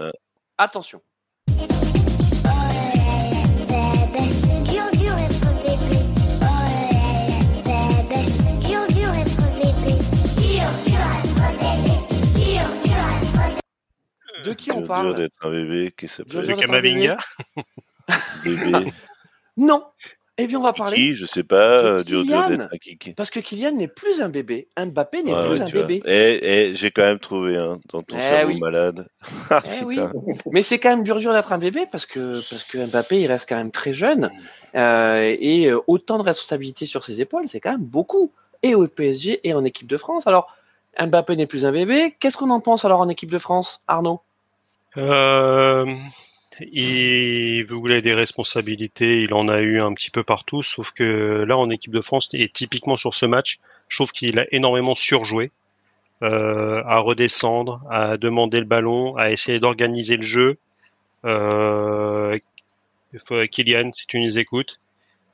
Speaker 1: attention. De qui on parle?
Speaker 4: d'être un bébé qui s'appelle
Speaker 2: De Kamavinga?
Speaker 4: Bébé.
Speaker 1: non, eh bien, on va parler.
Speaker 4: Qui, je sais pas,
Speaker 1: du Kylian, Parce que Kylian n'est plus un bébé. Mbappé n'est plus un bébé.
Speaker 4: Et, et j'ai quand même trouvé hein, dans ton eh cerveau malade.
Speaker 1: eh oui. Mais c'est quand même dur dur d'être un bébé parce que parce que Mbappé il reste quand même très jeune euh, et euh, autant de responsabilités sur ses épaules, c'est quand même beaucoup. Et au PSG et en équipe de France. Alors Mbappé n'est plus un bébé. Qu'est-ce qu'on en pense alors en équipe de France, Arnaud?
Speaker 2: Euh, il voulait des responsabilités, il en a eu un petit peu partout, sauf que là en équipe de France, et typiquement sur ce match, je trouve qu'il a énormément surjoué, euh, à redescendre, à demander le ballon, à essayer d'organiser le jeu. Euh, Kylian, si tu nous écoutes,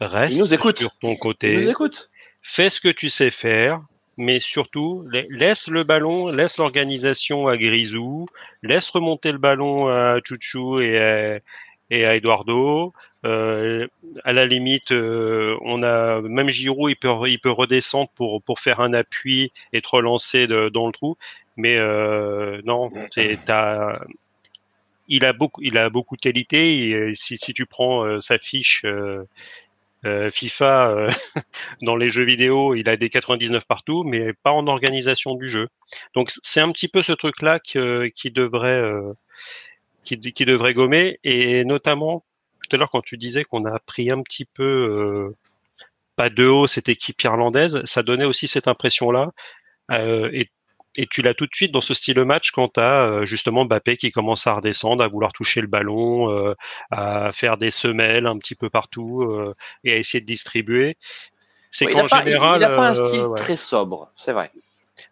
Speaker 2: reste sur ton côté.
Speaker 1: Il nous écoute.
Speaker 2: Fais ce que tu sais faire, mais surtout laisse le ballon, laisse l'organisation à Grisou, laisse remonter le ballon à Chouchou et à, Eduardo. Euh, à la limite, euh, on a même Giroud, il peut il peut redescendre pour pour faire un appui et te relancer dans le trou. Mais euh, non, t'as il a beaucoup il a beaucoup de qualités. si si tu prends sa fiche FIFA dans les jeux vidéo, il a des 99 partout, mais pas en organisation du jeu. Donc c'est un petit peu ce truc-là qui devrait qui, qui devrait gommer et notamment tout à l'heure quand tu disais qu'on a pris un petit peu euh, pas de haut cette équipe irlandaise, ça donnait aussi cette impression-là. Euh, et, et, tu l'as tout de suite dans ce style de match quand tu as euh, justement Mbappé qui commence à redescendre, à vouloir toucher le ballon, euh, à faire des semelles un petit peu partout euh, et à essayer de distribuer.
Speaker 1: C'est qu'en général, il n'a pas un style très sobre, c'est vrai.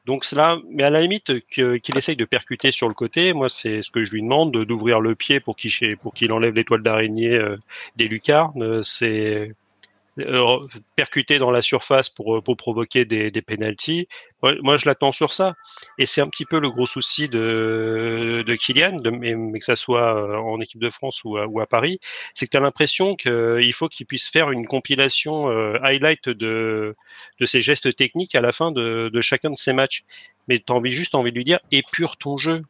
Speaker 2: Donc cela, mais à la limite qu'il essaye de percuter sur le côté, moi c'est ce que je lui demande d'ouvrir le pied pour qu'il pour qu'il enlève l'étoile d'araignée des lucarnes. C'est percuter dans la surface pour, pour provoquer des, des pénalties. Moi, je l'attends sur ça. Et c'est un petit peu le gros souci de, de Kylian, de, mais, que ça soit euh, en équipe de France ou à, ou à Paris, c'est que tu as l'impression qu'il faut qu'il puisse faire une compilation euh, highlight de, de ses gestes techniques à la fin de, de chacun de ses matchs. Mais tu as envie, juste envie de lui dire, épure ton jeu.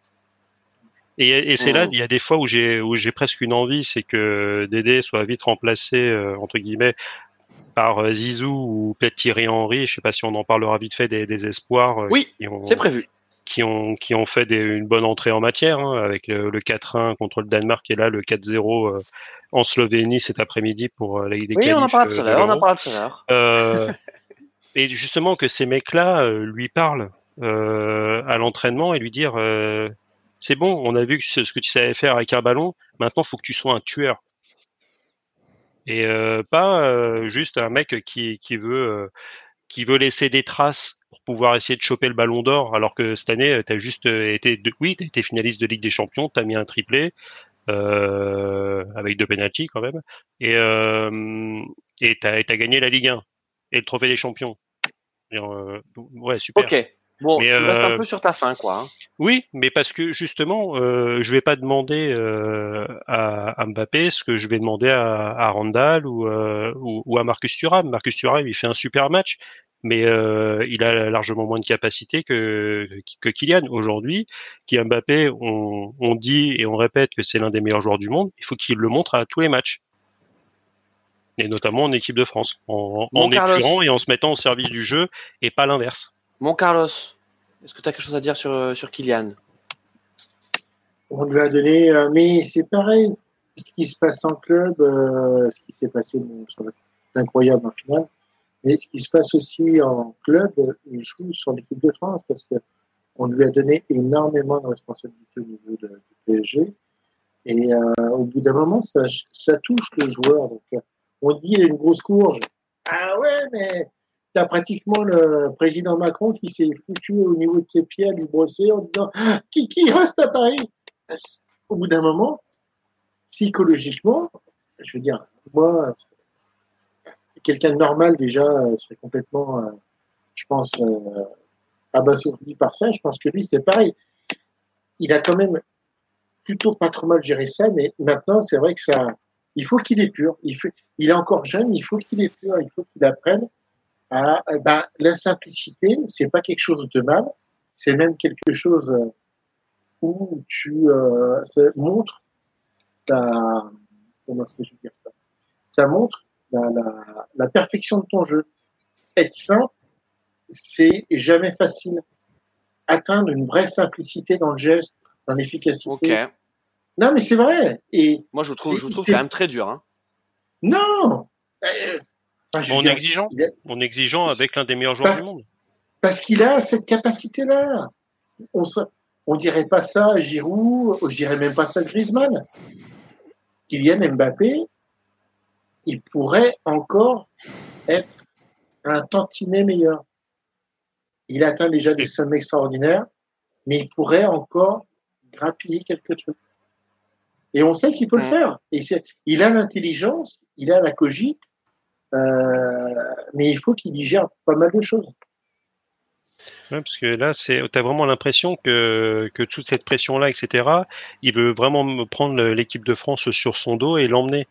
Speaker 2: Et, et c'est là, mmh. il y a des fois où j'ai où j'ai presque une envie, c'est que Dédé soit vite remplacé entre guillemets par euh, Zizou ou peut-être Thierry Henry. Je sais pas si on en parlera vite fait des, espoirs.
Speaker 1: Euh, oui, c'est prévu.
Speaker 2: Qui ont, qui ont fait une bonne entrée en matière, hein, avec le, 4-1 contre le Danemark et là le 4-0 euh, en Slovénie cet après-midi pour la Ligue des
Speaker 1: Oui, on en parle tout à l'heure. On en parle tout
Speaker 2: à et justement que ces mecs-là lui parlent à l'entraînement et lui dire c'est bon, on a vu ce, ce, que tu savais faire avec un ballon, maintenant il faut que tu sois un tueur et pas juste un mec qui, qui veut qui veut laisser des traces pour pouvoir essayer de choper le ballon d'or alors que cette année tu as juste été oui tu été finaliste de Ligue des Champions tu as mis un triplé avec deux penalties quand même et euh, et tu as, gagné la Ligue 1 et le trophée des champions. Ouais super
Speaker 1: Bon, tu vas un euh, peu sur ta fin, quoi. Hein.
Speaker 2: Oui, mais parce que justement, euh, je vais pas demander euh, à, Mbappé ce que je vais demander à, à Randall ou, euh, ou, à Marcus Thuram. Marcus Thuram, il fait un super match, mais il a largement moins de capacité que, que Kylian. Aujourd'hui, qui Mbappé, on, on dit et on répète que c'est l'un des meilleurs joueurs du monde. Il faut qu'il le montre à tous les matchs et notamment en équipe de France, en, en épurant et en se mettant au service du jeu et pas l'inverse.
Speaker 1: Mon Carlos, est-ce que tu as quelque chose à dire sur, euh, sur Kylian?
Speaker 3: On lui a donné, euh, mais c'est pareil, ce qui se passe en club, euh, ce qui s'est passé, c'est incroyable en finale, mais ce qui se passe aussi en club, il joue sur l'équipe de France parce que on lui a donné énormément de responsabilités au niveau du PSG. Et au bout d'un moment, ça, ça touche le joueur. Donc, on dit il a une grosse courge. Ah ouais, mais tu as pratiquement le président Macron qui s'est foutu au niveau de ses pieds à lui brosser en disant qui, qui reste à Paris? Au bout d'un moment, psychologiquement, je veux dire, moi, quelqu'un de normal déjà serait complètement, euh, je pense, euh, abasourdi par ça. Je pense que lui, c'est pareil. Il a quand même plutôt pas trop mal géré ça, mais maintenant, c'est vrai que ça, il faut qu'il épure. Il, faut, il est encore jeune, il faut qu'il épure, il faut qu'il apprenne ah, eh ben, la simplicité, c'est pas quelque chose de mal, c'est même quelque chose euh, où tu euh, ça montre ta, comment est-ce que je veux dire ça? Ça montre la, la, la, perfection de ton jeu. Être simple, c'est jamais facile. Atteindre une vraie simplicité dans le geste, dans l'efficacité.
Speaker 1: Okay.
Speaker 3: Non, mais c'est vrai. Et
Speaker 1: moi, je trouve, je trouve quand même très dur. Hein.
Speaker 3: Non.
Speaker 2: Euh, en exigeant, avec l'un des meilleurs joueurs
Speaker 3: du
Speaker 2: monde.
Speaker 3: Parce qu'il a cette capacité-là. On ne dirait pas ça à Giroud, je dirais même pas ça à Griezmann. Kylian Mbappé, il pourrait encore être un tantinet meilleur. Il atteint déjà des sommets extraordinaires, mais il pourrait encore grappiller quelques trucs. Et on sait qu'il peut le faire. Et il a l'intelligence, il a la cogite, euh, mais il faut qu'il digère pas mal de choses.
Speaker 2: parce que là, c'est, as vraiment l'impression que, que toute cette pression-là, etc., il veut vraiment prendre l'équipe de France sur son dos et l'emmener.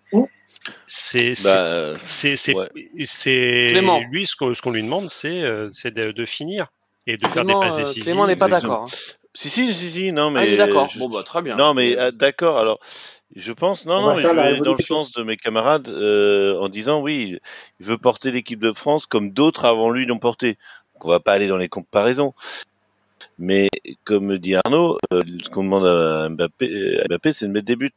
Speaker 2: C'est, bah, c'est, c'est, lui, ce qu'on, lui demande, c'est, euh, de, finir et de faire des passes euh, décisives.
Speaker 1: Clément n'est pas d'accord. Hein.
Speaker 4: Si, si, si, si, non, mais.
Speaker 1: Ah, il est d'accord. Bon, bah, très bien.
Speaker 4: Non, mais euh, d'accord. Alors, je pense, non, non, mais je vais aller dans le sens de mes camarades euh, en disant oui, il veut porter l'équipe de France comme d'autres avant lui l'ont porté. Donc, on va pas aller dans les comparaisons. Mais comme dit Arnaud, euh, ce qu'on demande à Mbappé, Mbappé c'est de mettre des buts.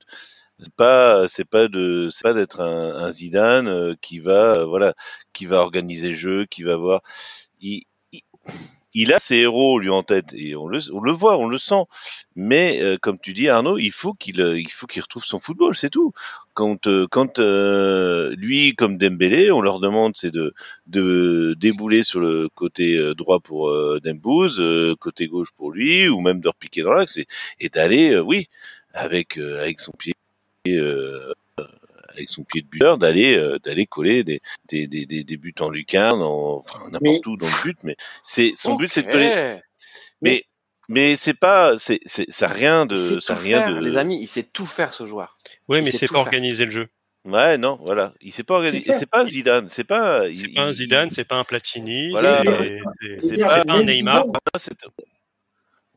Speaker 4: C'est pas, c'est pas de, c'est pas d'être un, un, Zidane euh, qui va, voilà, qui va organiser le jeu, qui va voir. Il, il a ses héros lui en tête et on le, on le voit, on le sent. Mais euh, comme tu dis Arnaud, il faut qu'il euh, il faut qu'il retrouve son football, c'est tout. Quand euh, quand lui comme Dembélé, on leur demande c'est de de débouler sur le côté droit pour Dembouz, côté gauche pour lui ou même de repiquer dans l'axe et, et d'aller oui, avec avec son pied avec son pied de buteur d'aller euh, d'aller coller des des, des, des, buts en lucarne, enfin n'importe où dans le but, mais c'est son but c'est de coller. Mais mais c'est pas c'est c'est ça rien de ça rien de
Speaker 1: les amis, il sait tout faire ce joueur.
Speaker 2: Oui, mais c'est pas organiser le jeu.
Speaker 4: Ouais, non, voilà. Il sait pas organiser. C'est pas Zidane. C'est pas.
Speaker 2: C'est pas un Zidane. C'est pas un Platini. Voilà. C'est pas, un Neymar.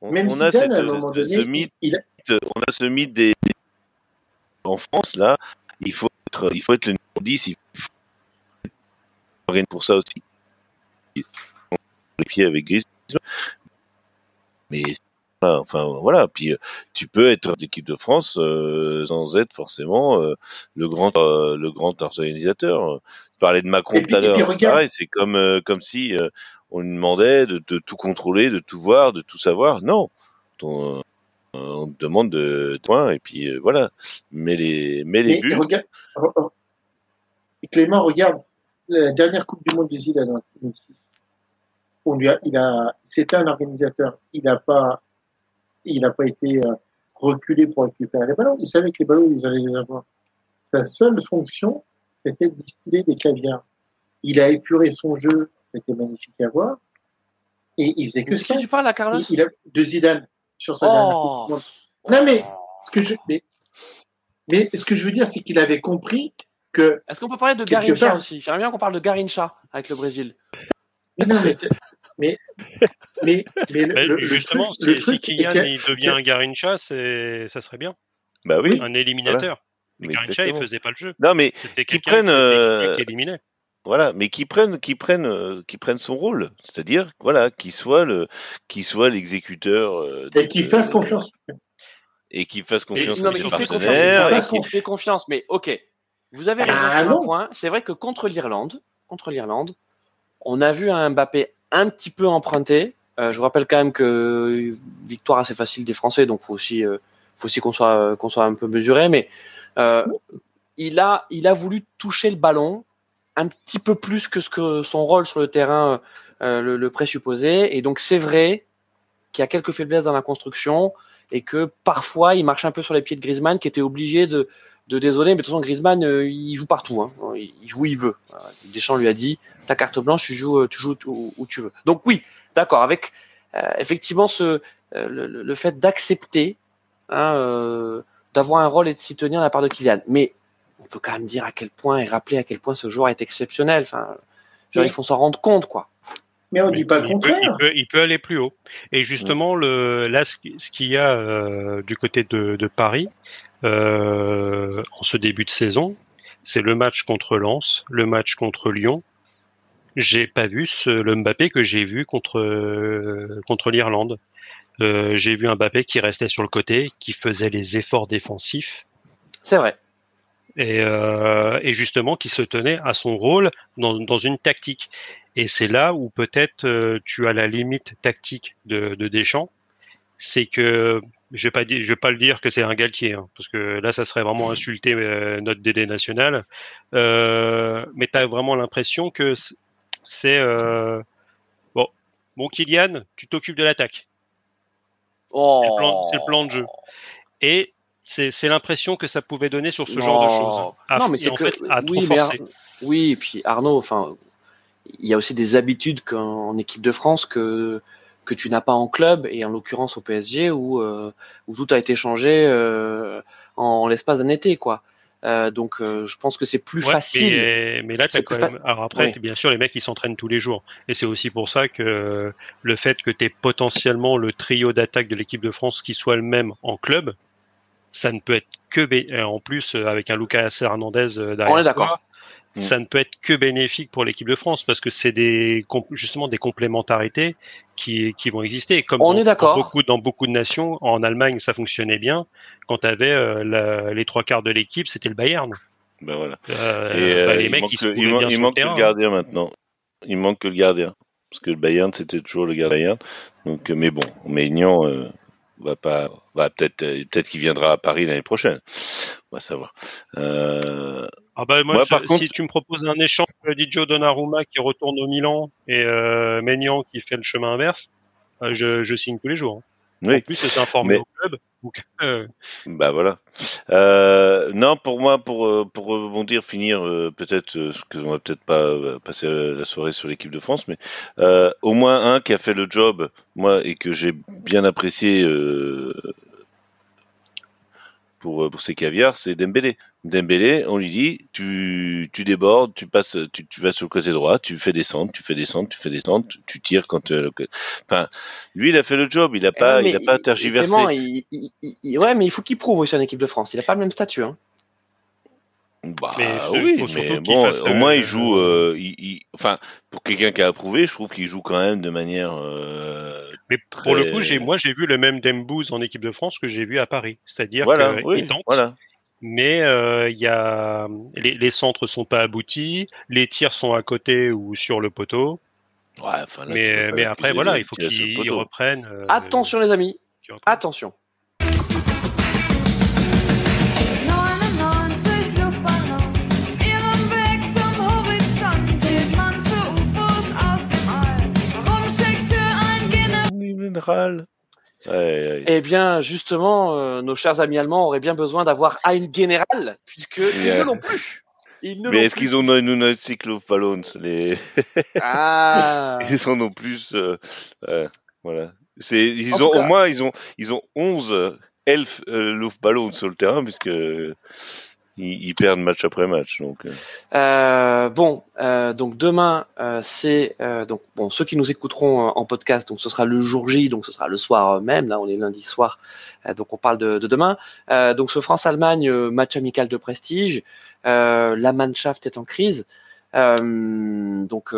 Speaker 4: On, on a cette, ce mythe. On a ce mythe des en France là il faut être, il faut être le numéro 10, il faut pour ça aussi. Les pieds avec Griezmann. Mais enfin voilà, puis euh, tu peux être d'équipe de France euh, sans être forcément euh, le grand le grand organisateur. Tu parlais de Macron tout à l'heure, c'est c'est comme comme si on lui demandait de, de, tout contrôler, de tout voir, de tout savoir. Non, ton, on demande de points et puis euh, voilà. Mais les, mais les buts.
Speaker 3: Regarde, Clément, regarde la dernière Coupe du Monde du Zidane en 2006. On lui a, il a, c'était un organisateur. Il n'a pas, il n'a pas été euh, reculé pour récupérer les ballons. Il savait que les ballons, ils allaient les avoir. Sa seule fonction, c'était de distiller des caviars. Il a épuré son jeu, c'était magnifique à voir. Et il faisait que ça.
Speaker 1: tu parles à Carlos?
Speaker 3: Il a, De Zidane sur sa dernière oh. Non, mais ce que je, mais, mais ce que je veux dire, c'est qu'il avait compris que.
Speaker 1: Est-ce qu'on peut parler de Garincha aussi? J'aimerais bien qu'on parle de Garincha avec le Brésil.
Speaker 3: Mais non, mais. Mais, mais, mais,
Speaker 2: le, justement, le truc, si, Kylian il devient un Garincha, ça serait bien.
Speaker 4: Bah oui.
Speaker 2: Un éliminateur. Mais Garincha, il faisait pas le jeu.
Speaker 4: Non, mais qui prennent. Euh... Qui éliminait. Voilà, mais qui prennent, qui prennent, euh, qui prennent son rôle, c'est-à-dire, voilà, qui soit le, qui soit l'exécuteur.
Speaker 3: Euh, et qui fasse confiance.
Speaker 4: Et qui fasse confiance
Speaker 1: à ses partenaires. Il fait confiance, mais ok. Vous avez raison ah, sur un point. C'est vrai que contre l'Irlande, contre l'Irlande, on a vu un Mbappé un petit peu emprunté. Euh, je vous rappelle quand même que victoire assez facile des Français, donc faut aussi, faut aussi qu'on soit, qu'on soit un peu mesuré. Mais il a, il a voulu toucher le ballon un petit peu plus que ce que son rôle sur le terrain euh, le, le, présupposait. Et donc c'est vrai qu'il y a quelques faiblesses dans la construction et que parfois il marche un peu sur les pieds de Griezmann qui était obligé de, de désolé, mais de toute façon Griezmann euh, il joue partout, hein. il joue où il veut. Deschamps lui a dit ta carte blanche, tu joues, tu où, tu veux. Donc oui, d'accord, avec euh, effectivement ce le, fait d'accepter hein, d'avoir un rôle et de s'y tenir la part de Kylian. Mais on peut quand même dire à quel point et rappeler à quel point ce joueur est exceptionnel. Enfin, genre, il faut s'en rendre compte, quoi.
Speaker 3: Mais on ne dit pas le contraire.
Speaker 2: il, peut, aller plus haut. Et justement, le, là, ce qu'il y a euh, du côté de, Paris, euh, en ce début de saison, c'est le match contre Lens, le match contre Lyon. J'ai pas vu ce, le Mbappé que j'ai vu contre euh, contre l'Irlande. j'ai vu un Mbappé qui restait sur le côté, qui faisait les efforts défensifs.
Speaker 1: C'est vrai
Speaker 2: et, euh, et, justement qui se tenait à son rôle dans, une tactique. Et c'est là où peut-être euh, tu as la limite tactique de, de Deschamps, c'est que je vais pas vais pas le dire que c'est un Galtier, hein, parce que là ça serait vraiment insulter euh, notre DD national. Mais tu as vraiment l'impression que c'est bon, bon Kylian, tu t'occupes de l'attaque. C'est le, plan de jeu. Et c'est l'impression que ça pouvait donner sur ce genre de choses.
Speaker 1: non, mais c'est que oui, mais oui, et puis Arnaud, enfin, il y a aussi des habitudes qu'en équipe de France que que tu n'as pas en club et en l'occurrence au PSG où où tout a été changé en, l'espace d'un été quoi. Euh, donc je pense que c'est plus facile.
Speaker 2: Mais, mais là, as quand même. Alors après, bien sûr, les mecs ils s'entraînent tous les jours, et c'est aussi pour ça que le fait que tu aies potentiellement le trio d'attaque de l'équipe de France qui soit le même en club, ça ne peut être que euh, en plus euh, avec un Lucas Hernandez euh, derrière.
Speaker 1: On est d'accord.
Speaker 2: Ça ne peut être que bénéfique pour l'équipe de France parce que c'est des justement des complémentarités qui, qui vont exister. Comme
Speaker 1: on dans, est d'accord.
Speaker 2: Beaucoup dans beaucoup de nations, en Allemagne ça fonctionnait bien. Quand tu avais les trois quarts de l'équipe, c'était le Bayern.
Speaker 4: Ben voilà. Et bah, les mecs, il manque, il, manque que le gardien maintenant. Il manque que le gardien parce que le Bayern c'était toujours le gardien. Donc mais bon, Maignan va pas, va peut-être, euh, peut-être qu'il viendra à Paris l'année prochaine. On va savoir. Euh...
Speaker 2: Ah bah moi, par contre... si tu me proposes un échange Didio Donnarumma qui retourne au Milan et euh, Maignan qui fait le chemin inverse, euh, je, je signe tous les jours. Hein. Oui. En plus, c'est informé au club. Donc,
Speaker 4: euh... Bah voilà. Euh, non, pour moi, pour euh, pour rebondir, finir euh, peut-être, euh, parce qu'on va peut-être pas passer la soirée sur l'équipe de France, mais au moins un qui a fait le job, moi, et que j'ai bien apprécié pour, euh, pour ces caviars, c'est Dembélé. Dembélé, on lui dit, tu, tu débordes, tu passes, tu, tu vas sur le côté droit, tu fais descendre, tu fais descendre, tu fais descendre, tu, tires quand, euh, enfin, lui, il a fait le job, il a eh pas, il a pas tergiversé.
Speaker 1: ouais, mais il faut qu'il prouve aussi en équipe de France. Il a pas le même statut, hein.
Speaker 4: Bah oui, mais bon, au moins il joue. Euh, il, enfin, pour quelqu'un qui a approuvé, je trouve qu'il joue quand même de manière. Euh,
Speaker 2: mais pour le coup, j'ai moi j'ai vu le même Dembouz en équipe de France que j'ai vu à Paris, c'est-à-dire voilà, qu'il tente. Voilà. Mais euh, il y a les, les, centres sont pas aboutis, les tirs sont à côté ou sur le poteau. Ouais, enfin, là, mais, mais après voilà, il faut qu'ils reprennent. Euh,
Speaker 1: Attention les amis, attention. Eh bien, justement, euh, nos chers amis allemands auraient bien besoin d'avoir un général, puisque ils ne l'ont plus.
Speaker 4: Mais est-ce qu'ils ont une cyclophalons les ah. Ils en ont plus. Euh, euh, voilà. C'est ils ont au moins ils ont ils ont 11 elfes Luftballons sur le terrain puisque ils, perdent match après match. Donc, euh.
Speaker 1: Euh, bon, euh, donc demain, c'est donc bon ceux qui nous écouteront en podcast, donc ce sera le jour J, donc ce sera le soir même. Là, on est lundi soir, donc on parle de, de demain. donc ce France-Allemagne, match amical de prestige. la Mannschaft est en crise. donc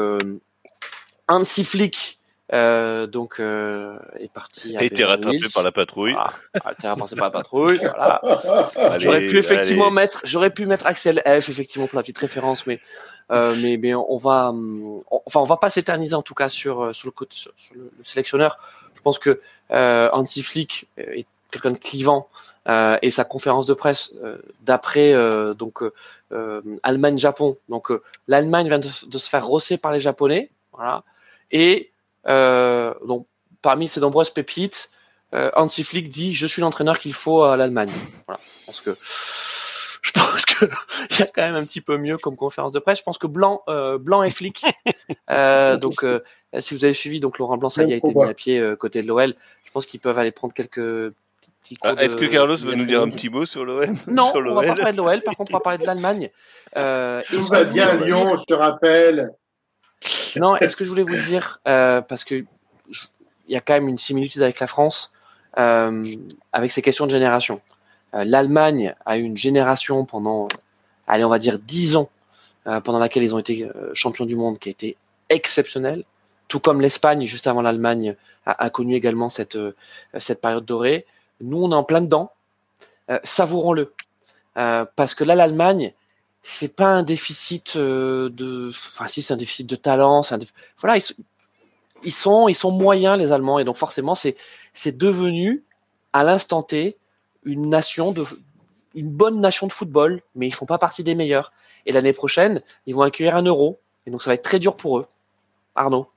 Speaker 1: Hansi Flick euh, donc euh, est parti.
Speaker 4: A été rattrapé par la patrouille.
Speaker 1: Ah, a été rattrapé par la patrouille. Voilà. J'aurais pu effectivement mettre, j'aurais pu mettre Axel F effectivement pour la petite référence, mais euh, mais mais on va, on, enfin on va pas s'éterniser en tout cas sur euh, sur le côté sur, le, sélectionneur. Je pense que euh, Hansi Flick est quelqu'un de clivant euh, et sa conférence de presse d'après donc Allemagne-Japon. Donc l'Allemagne vient de, de, se faire rosser par les Japonais, voilà, et euh, donc, parmi ces nombreuses pépites, euh, Hansi Flick dit je suis l'entraîneur qu'il faut à l'Allemagne. Voilà. Je pense que je pense que il y a quand même un petit peu mieux comme conférence de presse. Je pense que Blanc, euh, Blanc et Flick. Euh, donc, euh, si vous avez suivi, donc Laurent Blanc, ça y a été mis à pied euh, côté de l'OL. Je pense qu'ils peuvent aller prendre quelques
Speaker 4: ah, Est-ce que Carlos va nous dire un petit mot sur l'OL
Speaker 1: Non, on va pas parler de l'OL. Par contre, on va parler de l'Allemagne.
Speaker 3: Euh, Tout va bien Lyon, je te rappelle.
Speaker 1: Non, est-ce que je voulais vous dire, euh, parce que il y a quand même une similitude avec la France, euh, avec ces questions de génération. Euh, L'Allemagne a eu une génération pendant, allez, on va dire 10 ans, pendant laquelle ils ont été champions du monde, qui a été exceptionnelle. Tout comme l'Espagne, juste avant l'Allemagne, a, a, connu également cette, cette période dorée. Nous, on est en plein dedans. Savourons-le. parce que là, l'Allemagne, c'est pas un déficit euh, de, enfin si c'est un déficit de talent, c'est un voilà ils, sont ils sont moyens les Allemands et donc forcément c'est c'est devenu à l'instant T une nation de une bonne nation de football, mais ils font pas partie des meilleurs. Et l'année prochaine, ils vont accueillir un euro et donc ça va être très dur pour eux. Arnaud.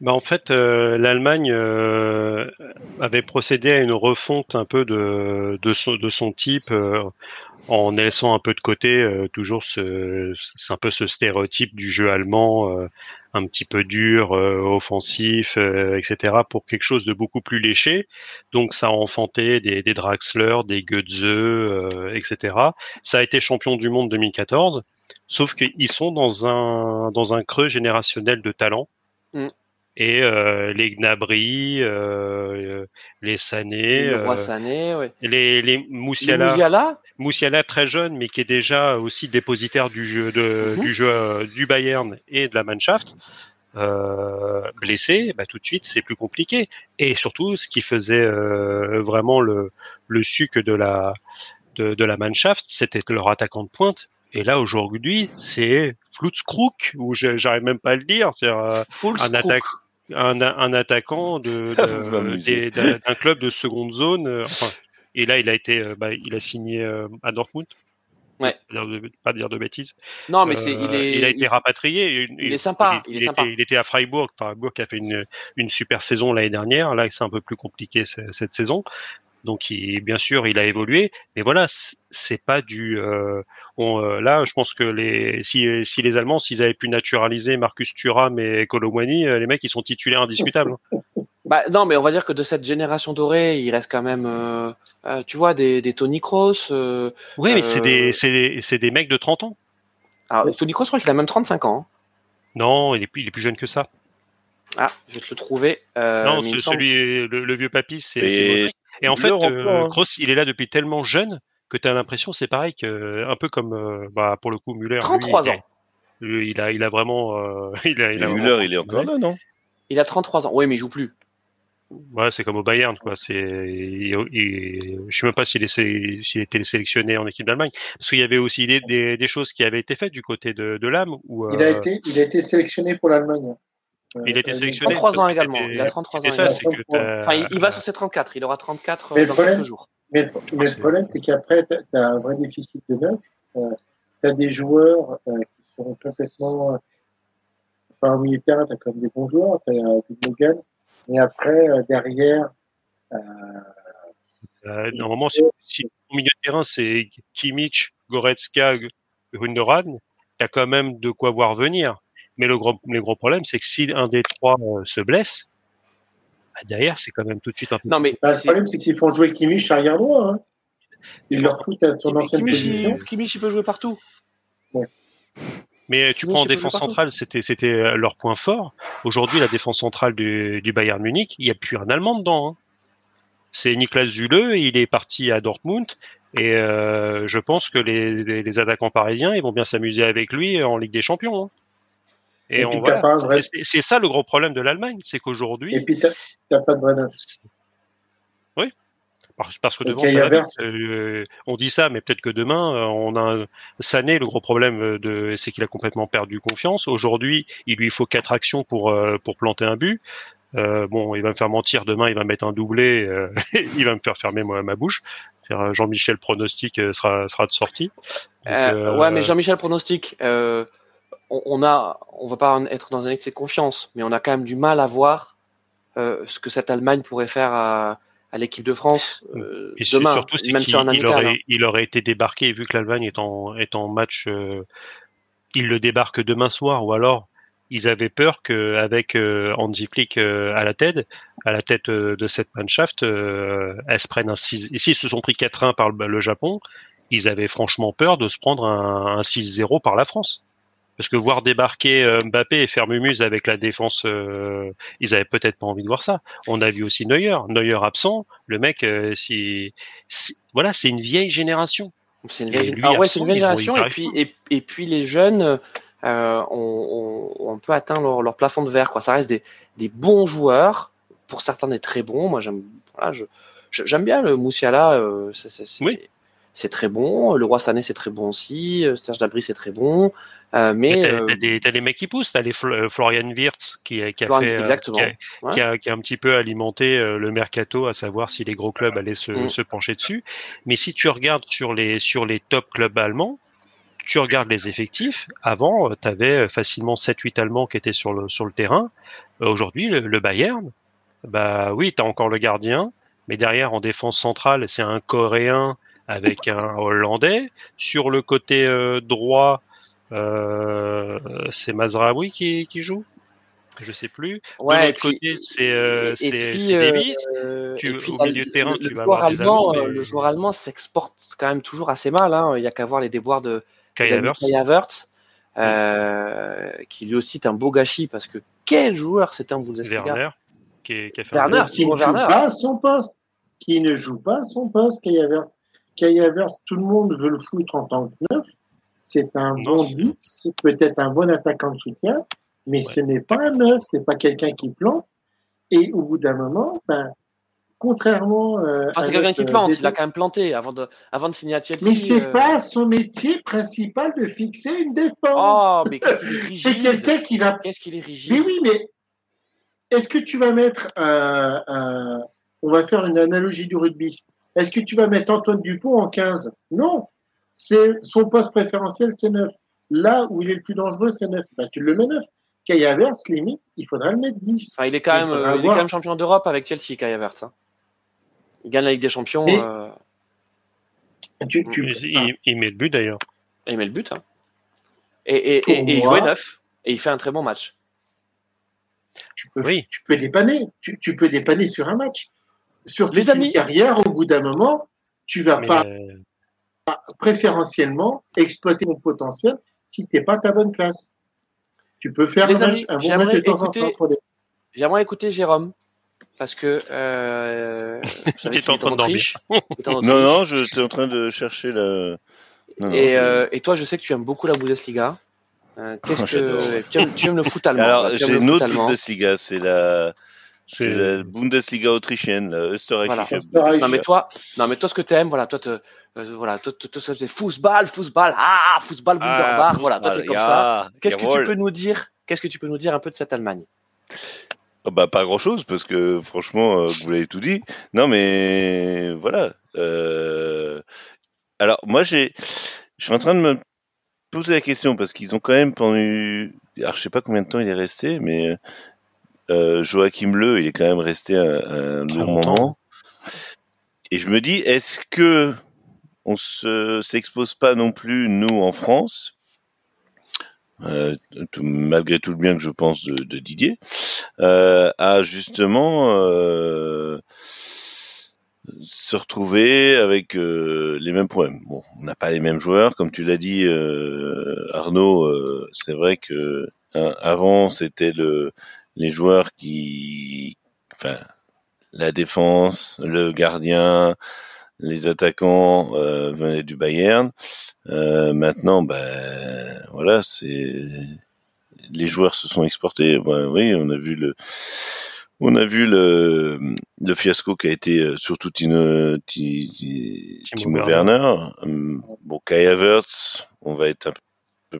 Speaker 2: Bah en fait, euh, l'Allemagne euh, avait procédé à une refonte un peu de, de, son, de son type euh, en laissant un peu de côté toujours ce, c'est un peu ce stéréotype du jeu allemand un petit peu dur, offensif, etc. pour quelque chose de beaucoup plus léché. Donc ça a enfanté des, des Draxler, des Goetze, etc. Ça a été champion du monde 2014. Sauf qu'ils sont dans un dans un creux générationnel de talent. Mm et euh, les Gnabry, euh, les Sané,
Speaker 1: le roi Sané, ouais.
Speaker 2: les les Moussiala, Moussiala, très jeune mais qui est déjà aussi dépositaire du jeu de, mhm. du jeu euh, du Bayern et de la Mannschaft. Euh, blessé, bah, tout de suite c'est plus compliqué. Et surtout, ce qui faisait euh, vraiment le, le suc de la de, de la Mannschaft, c'était leur attaquant de pointe. Et là aujourd'hui, c'est Flutzkrug, ou j'arrive même pas à le dire, c'est un attaque un, un attaquant de, d'un club de seconde zone. Euh, enfin, et là, il a été, euh, bah, il a signé euh, à Dortmund.
Speaker 1: Ouais.
Speaker 2: Pas dire de bêtises.
Speaker 1: Non, mais c'est, il est,
Speaker 2: il a été rapatrié.
Speaker 1: Il, est sympa.
Speaker 2: Il,
Speaker 1: est sympa.
Speaker 2: Était, il était à Freiburg. Freiburg qui a fait une, une super saison l'année dernière. Là, c'est un peu plus compliqué cette saison. Donc, il, bien sûr, il a évolué. Mais voilà, c'est pas du. Euh, euh, là, je pense que les, si, si les Allemands, s'ils avaient pu naturaliser Marcus Thuram et Colomwani, euh, les mecs, ils sont titulaires indiscutables. Hein.
Speaker 1: Bah, non, mais on va dire que de cette génération dorée, il reste quand même, euh, tu vois, des, des Tony Kroos.
Speaker 2: oui, mais c'est des, des, c'est des mecs de 30 ans.
Speaker 1: Alors, Tony Kroos, je crois qu'il a même 35 ans. Hein.
Speaker 2: Non, il est, plus, il est plus jeune que ça.
Speaker 1: Ah, je vais te le trouver.
Speaker 2: non, celui, le, vieux papy, c'est. Et, en fait, hein. Kroos, il est là depuis tellement jeune que tu as l'impression, c'est pareil que un peu comme euh, bah, pour le coup Muller.
Speaker 1: 33 ans.
Speaker 2: il a, il a vraiment. Euh, il a,
Speaker 4: il a Muller, il est encore là, non?
Speaker 1: Il a 33 ans. Oui, mais il joue plus.
Speaker 2: Ouais, c'est comme au Bayern, quoi. C'est, je sais même pas s'il était sélectionné en équipe d'Allemagne, parce qu'il y avait aussi des, des, des, choses qui avaient été faites du côté de, de l'âme. Où,
Speaker 3: il a euh, été, il a été sélectionné pour l'Allemagne.
Speaker 2: Il a été sélectionné.
Speaker 1: 33 ans également. Il a 33 ans. Ça, que enfin, il, va sur ses 34. Il aura 34 dans quelques jours.
Speaker 3: Mais, le problème, c'est qu'après, tu as un vrai déficit de neuf. Euh, tu as des joueurs euh, qui sont complètement. Enfin, au milieu de terrain, tu as comme des bons joueurs, tu as euh, Morgan. Mais après, euh, derrière. Euh,
Speaker 2: euh, normalement, si, si, au milieu de terrain, c'est Kimmich, Goretzka, Gundogan, tu as quand même de quoi voir venir. Mais le gros, le gros problème, c'est que si un des trois se blesse, bah, derrière, c'est quand même tout de suite un peu.
Speaker 1: Non, mais
Speaker 3: bah, le problème, c'est qu'ils font jouer Kimmich arrière droit. Hein. Ils leur foutent à son ancienne position.
Speaker 1: Kimmich, il peut jouer partout.
Speaker 2: Mais tu prends en défense centrale, c'était c'était euh, leur point fort. Aujourd'hui, la défense centrale du, du Bayern Munich, il n'y a plus un Allemand dedans. Hein. C'est Niklas Zule, il est parti à Dortmund. Et euh, je pense que les, les, les, attaquants parisiens, ils vont bien s'amuser avec lui en Ligue des Champions. Hein. Et, on C'est ça le gros problème de l'Allemagne, c'est qu'aujourd'hui.
Speaker 3: Et puis, tu n'as pas de vrai neuf.
Speaker 2: Oui. Parce, que devant, euh, on dit ça, mais peut-être que demain, euh, on a un... Sané, le gros problème, euh, de, c'est qu'il a complètement perdu confiance. Aujourd'hui, il lui faut quatre actions pour pour planter un but. Euh, bon, il va me faire mentir demain, il va mettre un doublé, euh, il va me faire fermer moi, ma bouche. Jean-Michel pronostic sera sera de sortie.
Speaker 1: euh, ouais, mais Jean-Michel pronostic, on, a, on va pas être dans un excès de confiance, mais on a quand même du mal à voir euh, ce que cette Allemagne pourrait faire à, à l'équipe de France euh, demain, surtout, même sur un
Speaker 2: il aurait, il aurait été débarqué vu que l'Allemagne est en, est en match, euh, il le débarque demain soir ou alors ils avaient peur qu'avec euh, Hansi Flick euh, à la tête, à la tête de cette Mannschaft, elle se prenne un 6. Ici, ils se sont pris 4-1 par le, le, Japon. Ils avaient franchement peur de se prendre un, un 6-0 par la France. Parce que voir débarquer euh, Mbappé et faire mumuse avec la défense, euh, ils avaient peut-être pas envie de voir ça. On a vu aussi Neuer, Neuer absent. Le mec, euh, si, voilà, c'est une vieille génération.
Speaker 1: C'est une vieille, ah ouais, c'est une vieille génération. Et puis, et, et, puis les jeunes euh, ont, ont, un peu atteint leur, leur, plafond de verre. Quoi. Ça reste des, des bons joueurs, pour certains des très bons. Moi, j'aime, voilà, je, j'aime bien le Moussiala. Euh,
Speaker 2: oui
Speaker 1: c'est très bon. Le Roi Sané, c'est très bon aussi. Serge Dabry, c'est très bon. Euh, mais,
Speaker 2: t'as, euh, des, t'as les mecs qui poussent, t'as les euh, Florian Wirtz qui, qui a fait,
Speaker 1: exactement.
Speaker 2: Qui, a, qui, a, un petit peu alimenté le mercato, à savoir si les gros clubs allaient se, mm. se pencher dessus. Mais si tu regardes sur les sur les top clubs allemands, tu regardes les effectifs. Avant, tu avais facilement 7-8 Allemands qui étaient sur le, sur le terrain. Aujourd'hui, le, Bayern, bah oui, tu as encore le gardien, mais derrière, en défense centrale, c'est un Coréen avec un Hollandais. Sur le côté droit, euh, c'est Mazraoui qui, qui joue je sais plus.
Speaker 1: Ouais, de côté,
Speaker 2: c'est euh, Davis.
Speaker 1: Euh, tu, au milieu de terrain, le, tu vas joueur allemand, euh, Le joueur allemand s'exporte quand même toujours assez mal. Hein. Il n'y a qu'à voir les déboires de
Speaker 2: Kai
Speaker 1: Havertz, euh, qui lui aussi est un beau gâchis parce que quel joueur c'était un Bundesliga.
Speaker 2: Werner, qui,
Speaker 3: qui a fait Werner, qui ne joue pas son poste. Qui ne joue pas son poste, Kai Havertz. Kai Havertz, tout le monde veut le foutre en tant que neuf c'est un bon but, c'est peut-être un bon attaquant de soutien, mais ce n'est pas un neuf, c'est pas quelqu'un qui plante. Et au bout d'un moment, ben, contrairement.
Speaker 1: Euh, enfin, c'est quelqu'un qui plante, euh, il a quand même planté avant de, avant de signer à Chelsea.
Speaker 3: Mais c'est euh... pas son métier principal de fixer une défense.
Speaker 1: Oh, mais qu'est-ce qu'il est rigide.
Speaker 3: c'est quelqu'un qui va.
Speaker 1: Qu'est-ce qu'il est rigide.
Speaker 3: Mais oui, mais est-ce que tu vas mettre un, un. On va faire une analogie du rugby. Est-ce que tu vas mettre Antoine Dupont en 15 Non c'est son poste préférentiel, c'est 9. Là où il est le plus dangereux, c'est 9. Bah, tu le mets 9. Kai Havertz, limite, il faudra le mettre 10.
Speaker 1: Enfin, il, est quand même, il, est quand même champion d'Europe avec Chelsea, Kai Havertz. Hein. Il gagne la Ligue des Champions. euh...
Speaker 2: tu, tu... Il, il, met le but d'ailleurs.
Speaker 1: Il met le but. Hein. Et, et, et, et il jouait 9. Et il fait un très bon match.
Speaker 3: Tu peux, oui. tu peux dépanner. Tu, tu, peux dépanner sur un match. Sur
Speaker 1: les amis.
Speaker 3: carrière, au bout d'un moment, tu vas Mais pas. Euh préférentiellement exploiter mon potentiel si tu n'es pas ta bonne classe. Tu peux faire
Speaker 1: un, amis, un bon match de temps écouter, en temps. J'aimerais écouter Jérôme. Parce que. Euh,
Speaker 2: tu en train de dormir.
Speaker 4: Non, non, j'étais en train de chercher la.
Speaker 1: Non, et, non, euh, et, toi, je sais que tu aimes beaucoup la Bundesliga. Euh, Qu'est-ce que tu aimes, tu aimes, le foot allemand
Speaker 4: Alors, j'ai une autre Bundesliga, c'est la c'est la Bundesliga autrichienne, la Österreichische.
Speaker 1: Voilà. Non mais toi, non mais toi ce que t'aimes, voilà, toi, te, euh, voilà, toi, toi, toi c'est football, football, ah, football, Wunderbar, ah, voilà, toi t'es comme ça. Qu'est-ce que tu peux nous dire Qu'est-ce que tu peux nous dire un peu de cette Allemagne?
Speaker 4: Oh, bah pas grand chose parce que franchement euh, vous l'avez tout dit. Non mais voilà. Euh... Alors moi j'ai, je suis en train de me poser la question parce qu'ils ont quand même pendant, alors je sais pas combien de temps il est resté, mais euh, Joachim Le, il est quand même resté un, un long moment. Et je me dis, est-ce que on se s'expose pas non plus nous en France, euh, tout, malgré tout le bien que je pense de, de Didier, euh, à justement euh, se retrouver avec les mêmes problèmes. Bon, on n'a pas les mêmes joueurs, comme tu l'as dit, Arnaud. c'est vrai que hein, avant c'était le les joueurs qui, enfin, la défense, le gardien, les attaquants euh, venaient du Bayern. Euh, maintenant, ben voilà, c'est les joueurs se sont exportés. Ben, oui, on a vu le, on a vu le, le fiasco qui a été euh, surtout Tino, Timo, Werner. Hum, bon, Kai Havertz, on va être un peu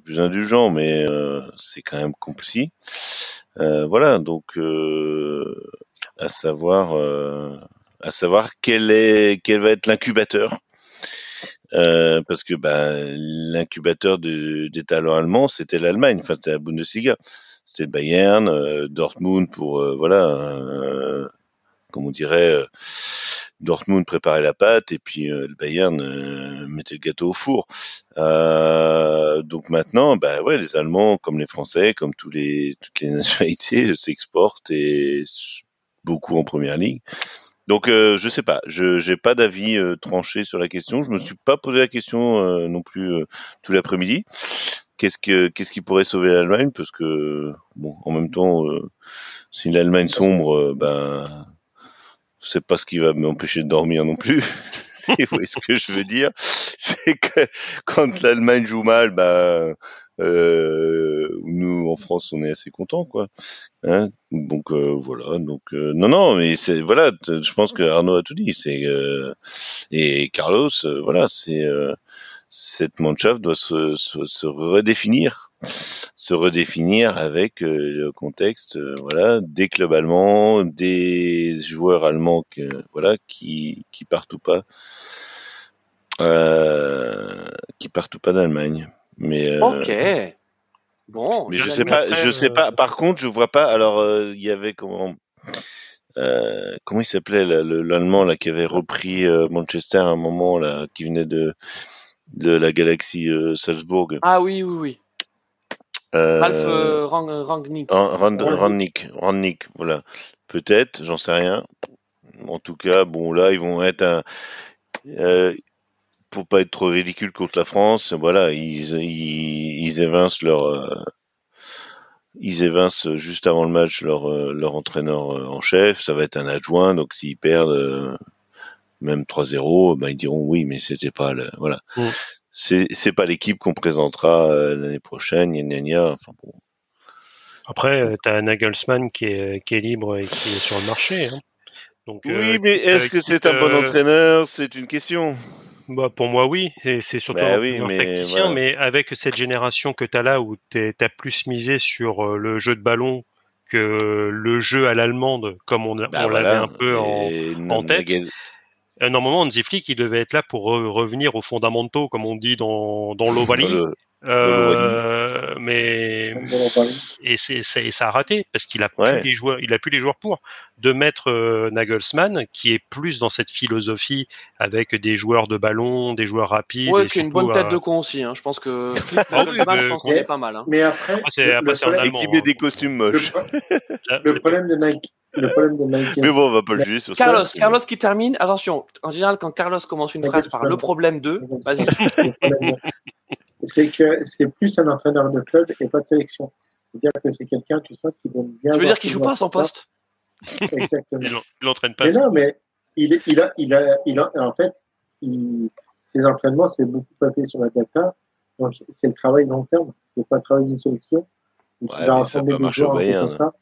Speaker 4: plus indulgent, mais euh, c'est quand même compliqué. Euh, voilà, donc euh, à savoir, à savoir quel est, quel va être l'incubateur. parce que ben, l'incubateur de, des talents allemands, c'était l'Allemagne, enfin c'était la Bundesliga, c'était Bayern, Dortmund pour voilà, comme on dirait, Dortmund préparait la pâte et puis le Bayern mettait le gâteau au four. Euh, donc maintenant, bah ouais, les Allemands, comme les Français, comme tous les toutes les nationalités, s'exportent et beaucoup en première ligue. Donc euh, je sais pas, je j'ai pas d'avis euh, tranché sur la question. Je me suis pas posé la question euh, non plus euh, tout l'après-midi. Qu'est-ce que qu'est-ce qui pourrait sauver l'Allemagne? Parce que bon, en même temps, si l'Allemagne sombre, ben c'est pas ce qui va m'empêcher de dormir non plus. vous voyez ce que je veux dire C'est que quand l'Allemagne joue mal, bah, euh, nous en France on est assez content quoi. Hein? Donc euh, voilà. Donc euh, non non mais c'est voilà. Je pense que Arnaud a tout dit. C'est euh, et Carlos voilà c'est cette Mannschaft doit se, se, se, redéfinir, se redéfinir avec le contexte, voilà, des clubs allemands, des joueurs allemands, que, voilà, qui qui partent ou pas, euh, qui partent ou pas d'Allemagne. Mais
Speaker 1: ok. Bon.
Speaker 4: Mais je sais pas, je sais pas. Par contre, je vois pas. Alors, il y avait comment euh, comment il s'appelait l'allemand là qui avait repris euh, Manchester à un moment là qui venait de de la galaxie euh, Salzbourg.
Speaker 1: Ah oui oui oui. Ralph Rangnick.
Speaker 4: Rangnick, Rangnick, voilà. Peut-être, j'en sais rien. En tout cas, bon là ils vont être un euh, pour pas être trop ridicule contre la France, voilà, ils, ils, ils évincent leur, ils évincent juste avant le match leur, euh, leur entraîneur euh, en chef. Ça va être un adjoint, donc s'ils perdent euh, même 3-0, ben ils diront oui, mais c'était pas le, voilà. Mm. C'est c'est pas l'équipe qu'on présentera l'année prochaine, gna, gna, Enfin bon.
Speaker 2: Après, tu as Nagelsmann qui est, qui est libre et qui est sur le marché. Hein.
Speaker 4: Donc, oui, mais est-ce que c'est un bon entraîneur? C'est une question.
Speaker 2: Bah, pour moi, oui. C'est surtout bah, un mais, tacticien, mais avec cette génération que tu as là où tu as plus misé sur euh, le jeu de ballon que le jeu à l'allemande, comme on, bah, on l'avait un peu en, en tête. Euh, normalement, Hansi Flick, il devait être là pour revenir aux fondamentaux, comme on dit dans, dans l'Ovalie. Euh, mais et c'est ça, a raté parce qu'il a plus les joueurs, il a plus les joueurs pour de mettre euh, Nagelsmann qui est plus dans cette philosophie avec des joueurs de ballon, des joueurs rapides.
Speaker 1: Ouais, qui a une bonne tête de con aussi. Hein. Je pense que ah je pense qu'on est pas mal. Hein.
Speaker 3: Mais après,
Speaker 4: c'est et qui met des costumes moches.
Speaker 3: Le, problème de Nike. Le problème de Nike.
Speaker 4: Mais bon, on va pas le juger sur
Speaker 1: Carlos, ça. Carlos qui termine. Attention, en général, quand Carlos commence une phrase par le problème de, vas-y
Speaker 3: c'est que c'est plus un entraîneur de club et pas de sélection. C'est-à-dire que c'est quelqu'un, tu sens, qui donne bien.
Speaker 1: Tu veux dire qu'il joue pas à son poste?
Speaker 3: Exactement.
Speaker 2: il l'entraîne pas.
Speaker 3: Mais non, mais il, il, a, il, a, il a, en fait, il, ses entraînements, c'est beaucoup passé sur la data. Donc, c'est le travail long terme. C'est pas le travail d'une sélection.
Speaker 4: Ouais, il va rassembler des joueurs comme ça.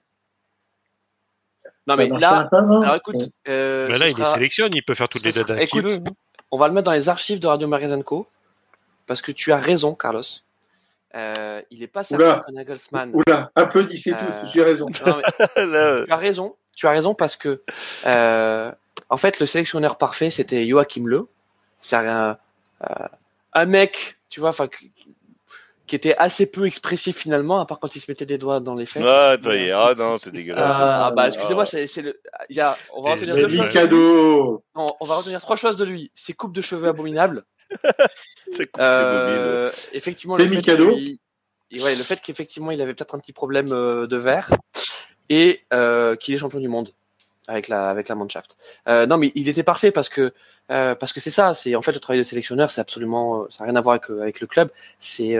Speaker 1: Non, mais là, alors écoute.
Speaker 2: Euh, mais là, il les sélectionne, il peut faire toutes les datas. Écoute, veut.
Speaker 1: on va le mettre dans les archives de Radio Magazine Co parce que tu as raison, Carlos. Euh, il n'est pas certain que Nagelsmann.
Speaker 3: Oula, applaudissez tous, euh, j'ai raison. tu
Speaker 1: as raison, tu as raison parce que euh, en fait le sélectionneur parfait c'était Joachim Le. C'est un, un mec, tu vois, qui était assez peu expressif finalement, à part quand il se mettait des doigts dans les fesses.
Speaker 4: Ah, ça y ah non, c'est dégueulasse.
Speaker 1: Ah, bah excusez-moi, c'est le, il y a, on va retenir deux choses.
Speaker 3: Cadeau.
Speaker 1: Non, on va retenir trois choses de lui. Ses coupes de cheveux abominables.
Speaker 4: c'est euh,
Speaker 1: effectivement, le fait, ouais, le fait qu'effectivement il avait peut-être un petit problème euh, de verre et euh, qu'il est champion du monde avec la avec la Mannschaft. Euh, non, mais il était parfait parce que euh, parce que c'est ça, c'est en fait le travail de sélectionneur, c'est absolument ça n'a rien à voir avec, avec le club, c'est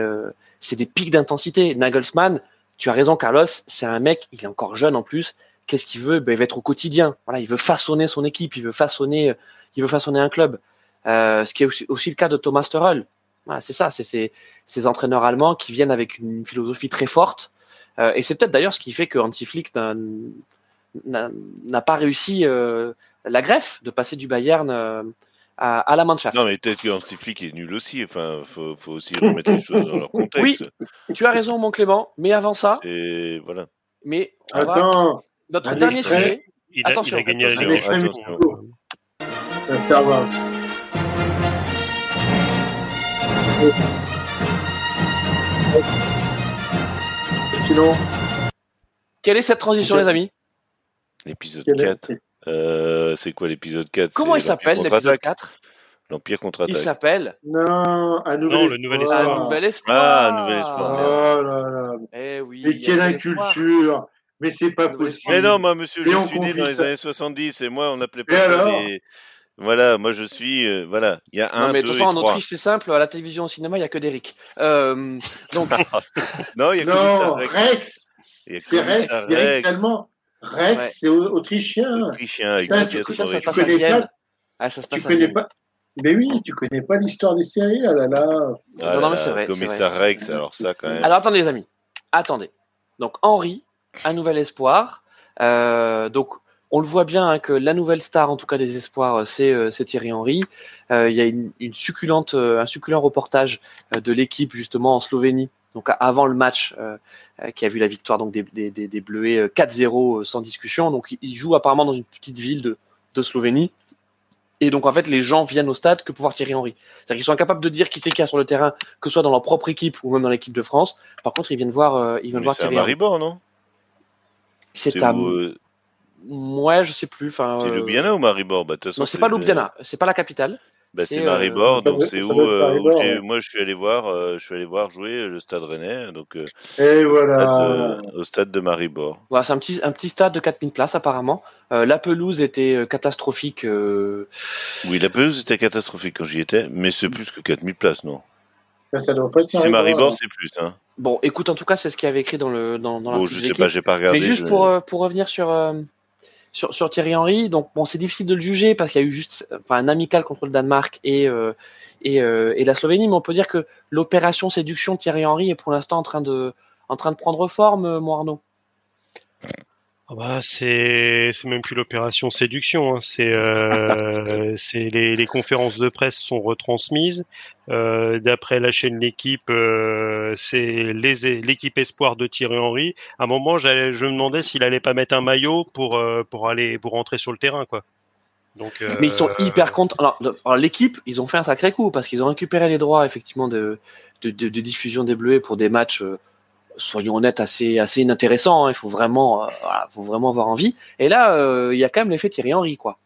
Speaker 1: c'est des pics d'intensité. Nagelsmann, tu as raison, Carlos, c'est un mec, il est encore jeune en plus. Qu'est-ce qu'il veut? Ben, il va être au quotidien. Voilà, il veut façonner son équipe, il veut façonner il veut façonner un club. Euh, ce qui est aussi, aussi, le cas de Thomas Tuchel. Voilà, c'est ça, c'est ces, ces, entraîneurs allemands qui viennent avec une philosophie très forte. Euh, et c'est peut-être d'ailleurs ce qui fait que Hansi Flick n'a pas réussi euh, la greffe de passer du Bayern euh, à, à, la Mannschaft.
Speaker 4: Non, mais peut-être que Hansi Flick est nul aussi. Enfin, faut, faut aussi remettre les choses dans leur contexte.
Speaker 1: Oui, tu as raison, mon Clément. Mais avant ça,
Speaker 4: voilà.
Speaker 1: Mais
Speaker 3: Attends,
Speaker 1: notre dernier sujet.
Speaker 2: Il a,
Speaker 1: attention.
Speaker 2: Il a gagné
Speaker 3: attention. Sinon.
Speaker 1: Quelle est cette transition, les amis?
Speaker 4: L'épisode 4. Euh, c'est quoi l'épisode 4
Speaker 1: Comment il s'appelle l'épisode 4
Speaker 4: L'Empire contre-attaque.
Speaker 1: Il s'appelle
Speaker 3: Non, un nouvel,
Speaker 2: non, le nouvel espoir.
Speaker 1: Un nouvel espoir.
Speaker 4: Ah, un nouvel espoir.
Speaker 3: Oh là là.
Speaker 1: Eh oui.
Speaker 3: Mais quelle inculture Mais c'est pas possible.
Speaker 4: Mais non, moi, monsieur, je suis né dans les années 70 et moi, on n'appelait pas ça les, voilà, moi je suis, euh, voilà, il y a un, non, mais de toute façon,
Speaker 1: en Autriche c'est simple, à la télévision, au cinéma, il n'y a que d'Eric. Euh, donc,
Speaker 4: non, il y a
Speaker 3: non, Rex. C'est Rex, Rex allemand. Rex, ouais. c'est autrichien.
Speaker 4: Autrichien, avec ça,
Speaker 1: tu, ça, passe connais pas, ah, ça se passe
Speaker 3: tu connais pas. Mais oui, tu connais pas l'histoire des séries, ah là là.
Speaker 4: Ah
Speaker 1: non, non, mais c'est vrai.
Speaker 4: Commissaire
Speaker 1: vrai.
Speaker 4: Rex, alors ça quand même.
Speaker 1: Alors attendez les amis, attendez. Donc Henri, un nouvel espoir. Euh, donc on le voit bien hein, que la nouvelle star, en tout cas des espoirs, euh, euh, c'est Thierry Henry. Euh, il y a une, une succulente, un succulent reportage de l'équipe justement en Slovénie. Donc avant le match, qui a vu la victoire donc des, des, des, des Bleuets 4-0 sans discussion. Donc il joue apparemment dans une petite ville de, de Slovénie. Et donc, en fait, les gens viennent au stade que pour voir Thierry Henry. C'est-à-dire qu'ils sont incapables de dire qui c'est qui a sur le terrain, que ce soit dans leur propre équipe ou même dans l'équipe de France. Par contre, ils viennent voir, euh, ils viennent voir
Speaker 4: Thierry à Maribor, non?
Speaker 1: C'est à. Euh, ouais, je sais plus. Enfin,
Speaker 4: c'est Ljubljana ou Maribor? Bah,
Speaker 1: Non, c'est pas Ljubljana. C'est pas la capitale.
Speaker 4: Bah, c'est Maribor, donc c'est où, euh, moi je suis allé voir, euh, je suis allé voir jouer le Stade Rennais, donc euh,
Speaker 3: et voilà
Speaker 4: au stade de Maribor.
Speaker 1: Voilà, c'est un petit un petit stade de 4000 places apparemment. la pelouse était catastrophique.
Speaker 4: Oui, la pelouse était catastrophique quand j'y étais, mais c'est plus que 4000 places, non?
Speaker 3: Ça doit pas être
Speaker 4: c'est Maribor, c'est plus. Hein.
Speaker 1: Bon, écoute, en tout cas, c'est ce qu'il y avait écrit dans le dans, dans
Speaker 4: bon, je sais pas, j'ai pas regardé.
Speaker 1: Mais juste pour pour revenir sur sur, Thierry Henry. Donc bon, c'est difficile de le juger parce qu'il y a eu juste enfin, un amical contre le Danemark et euh, et, euh, et, la Slovénie, mais on peut dire que l'opération séduction Thierry Henry est pour l'instant en train de en train de prendre forme, euh, Arnaud.
Speaker 2: Ah bah, c'est même plus l'opération séduction, hein. c'est euh, les, les, conférences de presse sont retransmises. Euh, D'après la chaîne L'équipe, euh, c'est l'équipe espoir de Thierry Henry. À un moment, je me demandais s'il allait pas mettre un maillot pour euh, pour aller pour rentrer sur le terrain, quoi.
Speaker 1: Donc, euh, Mais ils sont hyper contents. Alors, l'équipe, ils ont fait un sacré coup parce qu'ils ont récupéré les droits effectivement de, de, de, de diffusion des Bleus pour des matchs euh, soyons honnêtes, assez assez inintéressant. Hein. Il faut vraiment, euh, faut vraiment avoir envie. Et là, euh, il y a quand même l'effet Thierry Henry, quoi.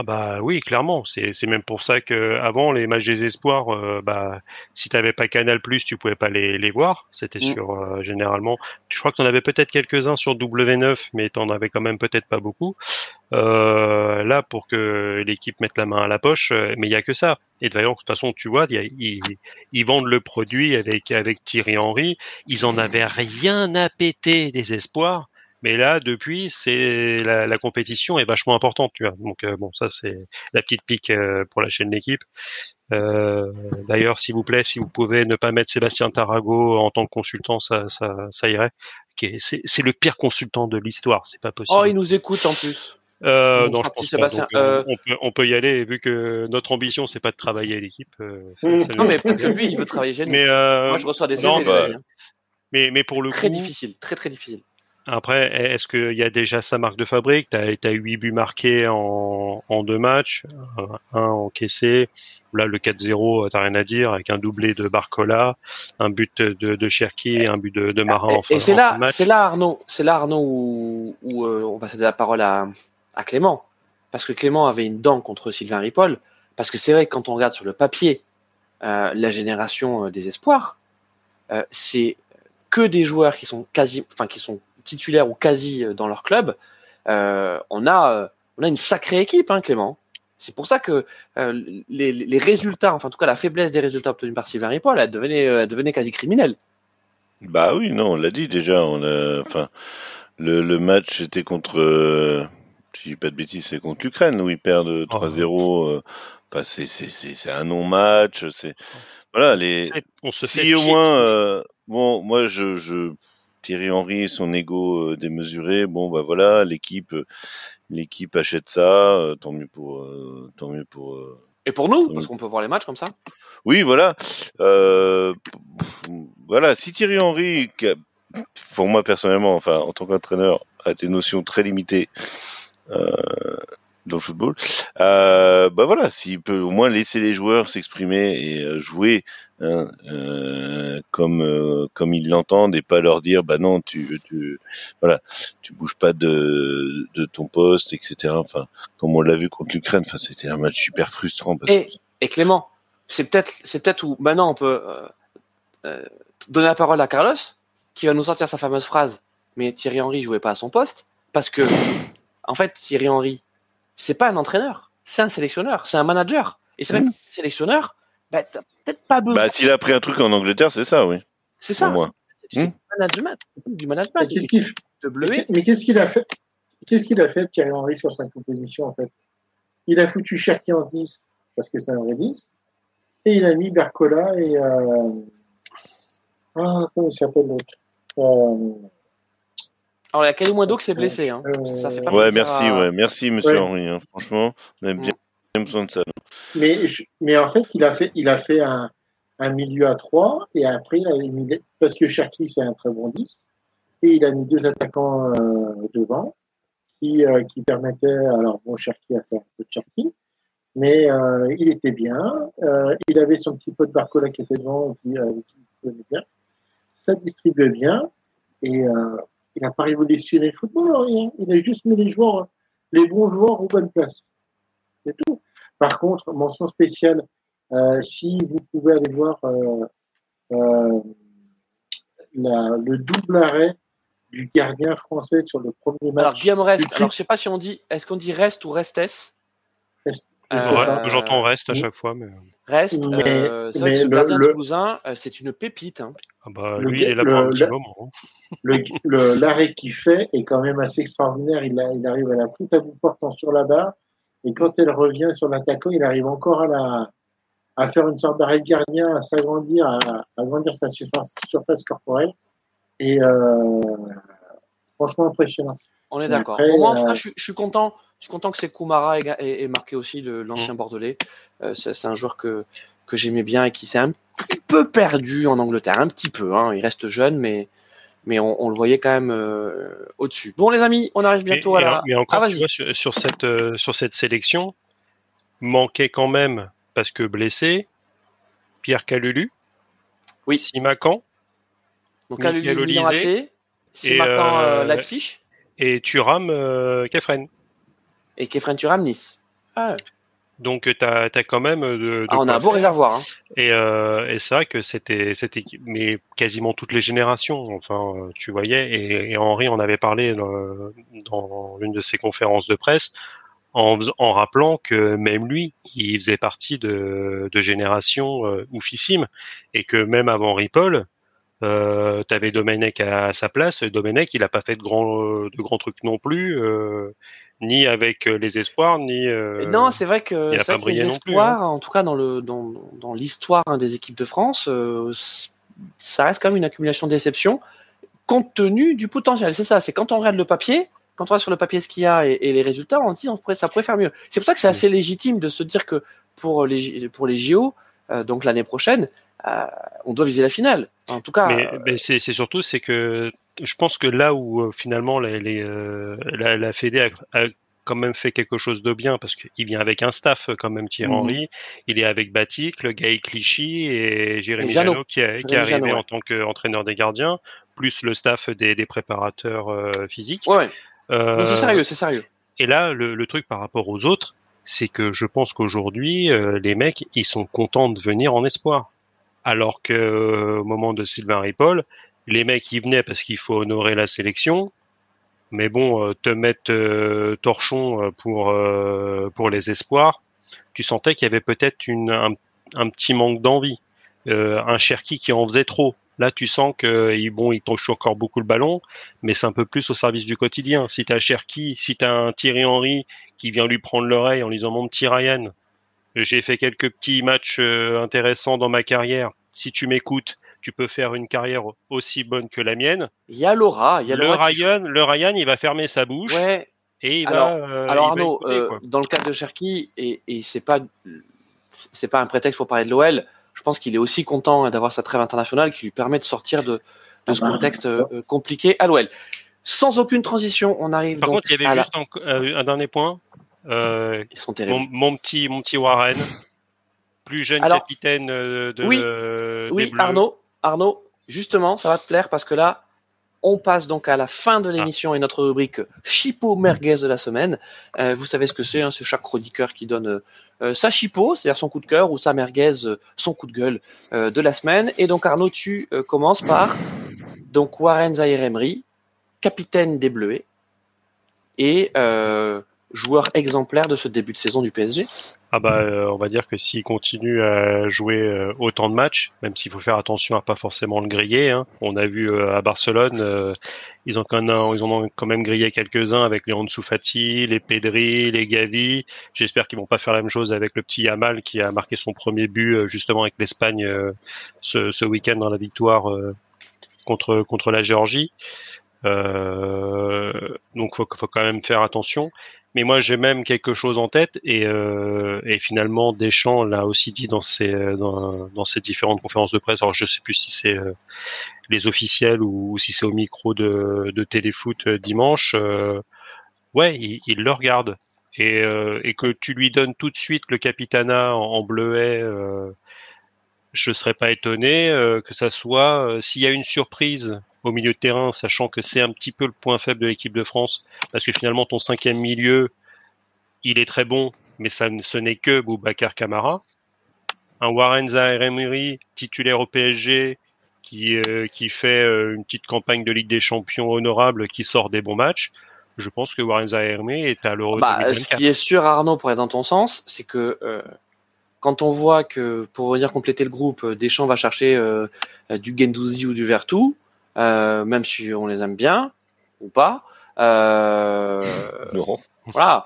Speaker 2: Ah bah oui, clairement. C'est c'est même pour ça que avant les matchs des espoirs, euh, bah si t'avais pas Canal Plus, tu pouvais pas les, les voir. C'était mm. sur euh, généralement. Je crois que t'en avais peut-être quelques uns sur W9, mais t'en avais quand même peut-être pas beaucoup. Euh, là, pour que l'équipe mette la main à la poche, mais il y a que ça. Et d'ailleurs, de toute façon, tu vois, ils, ils, vendent le produit avec avec Thierry Henry. Ils en avaient rien à péter des espoirs. Mais là, depuis, c'est la, la, compétition est vachement importante, tu vois. Donc euh, bon, ça c'est la petite pique euh, pour la chaîne d'équipe. Euh, D'ailleurs, s'il vous plaît, si vous pouvez ne pas mettre Sébastien Tarago en tant que consultant, ça, ça, ça irait. C'est le pire consultant de l'histoire, c'est pas possible.
Speaker 1: Oh, il nous écoute en plus.
Speaker 2: Euh, non, je pense. Euh, on, peut, on, peut, y aller vu que notre ambition c'est pas de travailler à l'équipe.
Speaker 1: non mais lui il veut travailler chez nous. Mais Moi je reçois des CV.
Speaker 2: Bah, mais, mais pour le
Speaker 1: très
Speaker 2: coup,
Speaker 1: difficile, très très difficile.
Speaker 2: Après, est-ce qu'il y a déjà sa marque de fabrique? Tu as, 8 buts marqués en, en deux matchs, un encaissé. Là, le 4-0, t'as rien à dire, avec un doublé de Barcola, un but de, de Cherki, un but de, de Marin
Speaker 1: en fin, Et c'est là, c'est là, Arnaud, c'est là, Arnaud, où, où euh, on va céder la parole à, à Clément. Parce que Clément avait une dent contre Sylvain Ripoll. Parce que c'est vrai que quand on regarde sur le papier euh, la génération euh, des espoirs, euh, c'est que des joueurs qui sont quasi, enfin qui sont titulaires ou quasi euh, dans leur club, euh, on a euh, on a une sacrée équipe, hein, Clément. C'est pour ça que les, les, résultats, enfin en tout cas la faiblesse des résultats obtenus par Sylvain Ripoll, elle devenait, elle devenait quasi criminelle.
Speaker 4: Bah oui, non, on l'a dit déjà. On a, enfin, le, le match était contre, euh, si je dis pas de bêtises, c'est contre l'Ukraine où ils perdent 3-0. Enfin, c'est, c'est, c'est, un non-match. C'est voilà les. On se si au moins, bon, moi je, je Thierry Henry, son ego euh, démesuré, bon bah voilà, l'équipe, euh, l'équipe achète ça, euh, tant mieux pour, tant mieux pour.
Speaker 1: Et pour nous, parce qu'on peut voir les matchs comme ça.
Speaker 4: Oui, voilà, voilà. Si Thierry Henry, pour moi personnellement, enfin en tant qu'entraîneur, a des notions très limitées dans le football, bah voilà, s'il peut au moins laisser les joueurs s'exprimer et jouer Hein, euh, comme euh, comme ils l'entendent et pas leur dire bah non tu tu voilà tu bouges pas de de ton poste etc enfin comme on l'a vu contre l'Ukraine enfin c'était un match super frustrant parce
Speaker 1: et, et Clément c'est peut-être c'est peut-être où maintenant on peut euh, euh, donner la parole à Carlos qui va nous sortir sa fameuse phrase mais Thierry Henry jouait pas à son poste parce que en fait Thierry Henry c'est pas un entraîneur c'est un sélectionneur c'est un manager et c'est même mmh. sélectionneur bah, peut-être pas besoin.
Speaker 4: Bah, s'il a pris un truc en Angleterre, c'est ça, oui.
Speaker 1: C'est ça. C'est hmm management, du management.
Speaker 3: Mais qu'est-ce qu'il a fait Qu'est-ce qu'il a fait Thierry Henry sur sa composition en fait? Il a foutu Cherki en 10 parce que c'est un vrai 10 et il a mis Bercola et euh... ah comment il s'appelle l'autre? Euh...
Speaker 1: Alors il y a Kalimwendo qui s'est blessé. Hein. Euh...
Speaker 4: Ça fait pas ouais, merci, à... ouais, merci Monsieur ouais. Henry. Hein. Franchement, on aime bien.
Speaker 3: Mais, mais en fait, il a fait, il a fait un, un milieu à trois et après, il a mis, parce que Cherki, c'est un très bon disque, et il a mis deux attaquants euh, devant qui, euh, qui permettaient, alors bon, Cherki a fait un peu de Cherki, mais euh, il était bien. Euh, il avait son petit pote Barcola qui était devant, qui, qui bien. Ça distribuait bien. Et il n'a pas révolutionné le football, rien. Il a juste mis les joueurs, les bons joueurs aux bonnes places. C'est tout. Par contre, mention spéciale, si vous pouvez aller voir le double arrêt du gardien français sur le premier match.
Speaker 1: Alors, Guillaume Reste, alors je sais pas si on dit, est-ce qu'on dit Reste ou Restes
Speaker 2: euh, J'entends Reste à chaque fois. Mais...
Speaker 1: Reste, euh, c'est vrai que ce gardien le, toulousain, euh, c'est une pépite. Hein.
Speaker 2: Ah bah, lui, il est là pour un petit moment.
Speaker 3: Hein. L'arrêt qu'il fait est quand même assez extraordinaire. Il, a, il arrive à la foutre à bout portant sur la barre. Et quand elle revient sur l'attaquant, il arrive encore à, la, à faire une sorte d'arrêt gardien, à s'agrandir, à, à agrandir sa surface, surface corporelle. Et euh, franchement impressionnant.
Speaker 1: On est d'accord. Pour moi, en tout cas, je, suis content. Je suis content que c'est Koumara ait, marqué aussi l'ancien mmh. Bordelais. Euh, c'est un joueur que, que j'aimais bien et qui s'est un petit peu perdu en Angleterre, un petit peu. Hein. Il reste jeune, mais mais on, le voyait quand même euh, au-dessus. Bon, les amis, on arrive bientôt à la.
Speaker 2: Mais encore, ah, tu vois, sur, cette sur cette sélection, manquait quand même parce que blessé, Pierre Calulu,
Speaker 1: oui,
Speaker 2: Simacan,
Speaker 1: donc là, Milan AC, euh, Leipzig.
Speaker 2: Et Thuram, euh, Kefren.
Speaker 1: Et Kefren Thuram, Nice.
Speaker 2: Ah. Donc tu as, quand même de, de
Speaker 1: ah, on a un beau réservoir. Hein.
Speaker 2: Et, euh, et c'est vrai que c'était c'était mais quasiment toutes les générations. Enfin, tu voyais et, et Henri en avait parlé dans, dans une de ses conférences de presse en, en rappelant que même lui, il faisait partie de, de générations euh, oufissimes et que même avant Ripoll, euh, T'avais Domenech à, sa place. Domenech, il a pas fait de grands, de grands trucs non plus, euh, ni avec euh, les espoirs, ni. Euh,
Speaker 1: non, c'est vrai que, c'est vrai que les hein. espoirs, en tout cas dans le dans, dans l'histoire hein, des équipes de France, ça reste quand même une accumulation de déceptions, compte tenu du potentiel. C'est ça. C'est quand on regarde le papier, quand on regarde sur le papier ce qu'il y a et, et, les résultats, on dit on pourrait, ça pourrait faire mieux. C'est pour ça que c'est assez légitime de se dire que pour les pour les JO, donc l'année prochaine, on doit viser la finale. En tout cas.
Speaker 2: Mais, euh, c'est surtout c'est que je pense que là où euh, finalement la, la, Fédé a, quand même fait quelque chose de bien parce qu'il vient avec un staff quand même Thierry mhm. Henry, il est avec Batik, le Gaël Clichy et Jérémy Janot qui, est arrivé en tant qu'entraîneur des gardiens, plus le staff des, préparateurs physiques.
Speaker 1: Ouais. c'est sérieux, c'est sérieux.
Speaker 2: Et là, le, truc par rapport aux autres, c'est que je pense qu'aujourd'hui, les mecs, ils sont contents de venir en espoir alors que euh, au moment de Sylvain Ripoll, les mecs y venaient parce qu'il faut honorer la sélection. Mais bon, euh, te mettre euh, torchon pour pour les espoirs, tu sentais qu'il y avait peut-être un, un, petit manque d'envie, un Cherki qui en faisait trop. Là, tu sens que bon, il touche encore beaucoup le ballon, mais c'est un peu plus au service du quotidien. Si t'as Cherki, si t'as un Thierry Henry qui vient lui prendre l'oreille en lui disant mon petit Ryan, j'ai fait quelques petits matchs intéressants dans ma carrière si tu m'écoutes, tu peux faire une carrière aussi bonne que la mienne.
Speaker 1: Il y a Laura, il y a
Speaker 2: le Ryan, le Ryan, il va fermer sa bouche.
Speaker 1: Ouais.
Speaker 2: Et il
Speaker 1: alors,
Speaker 2: va. Euh,
Speaker 1: alors Arnaud, euh, dans le cas de Cherki, et, et c'est pas c'est pas un prétexte pour parler de l'OL. Je pense qu'il est aussi content d'avoir sa trêve internationale qui lui permet de sortir de, de ce contexte euh, compliqué à l'OL. Sans aucune transition, on arrive.
Speaker 2: Par
Speaker 1: donc
Speaker 2: contre, il y avait juste un, dernier point. Ils
Speaker 1: sont terribles.
Speaker 2: Mon, mon, petit, mon petit Warren plus jeune capitaine euh, de
Speaker 1: Oui, oui Arnaud, Arnaud, justement, ça va te plaire parce que là, on passe donc à la fin de l'émission et notre rubrique Chipo merguez de la semaine. Euh, vous savez ce que c'est, hein, c'est chaque chroniqueur qui donne euh, sa chipo, c'est-à-dire son coup de cœur, ou sa merguez, son coup de gueule de la semaine. Et donc Arnaud, tu commences par donc Warren Emery, capitaine des Bleus et joueur exemplaire de ce début de saison du PSG.
Speaker 2: Ah bah, euh, on va dire que s'il continue à jouer euh, autant de matchs, même s'il faut faire attention à pas forcément le griller. Hein. On a vu euh, à Barcelone, ils ont quand même, ils ont quand même grillé quelques-uns avec les Ansu les Pedri, les Gavi. J'espère qu'ils vont pas faire la même chose avec le petit Yamal qui a marqué son premier but justement avec l'Espagne ce, ce week-end dans la victoire contre contre la Géorgie. donc faut, faut quand même faire attention. Mais moi, j'ai même quelque chose en tête et, euh, finalement, Deschamps l'a aussi dit dans ses, dans, dans ses différentes conférences de presse. Alors, je sais plus si c'est euh, les officiels ou, si c'est au micro de, téléfoot euh, dimanche. Euh, ouais, il, le regarde. et, et, que tu lui donnes tout de suite le capitana en, bleuet, je ne serais pas étonné que ça soit s'il y a une surprise au milieu de terrain, sachant que c'est un petit peu le point faible de l'équipe de France, parce que finalement ton cinquième milieu, il est très bon, mais ça, ce n'est que Boubacar Camara. Un Warren Zaire titulaire au PSG, qui, euh, qui fait euh, une petite campagne de Ligue des Champions honorable, qui sort des bons matchs. Je pense que Warren Zaire est à l'Euro
Speaker 1: bah, Ce qui est sûr, Arnaud, pour être dans ton sens, c'est que euh, quand on voit que pour venir compléter le groupe, Deschamps va chercher du Gendouzi ou du Vertu, même si on les aime bien ou pas.
Speaker 4: non.
Speaker 1: Voilà,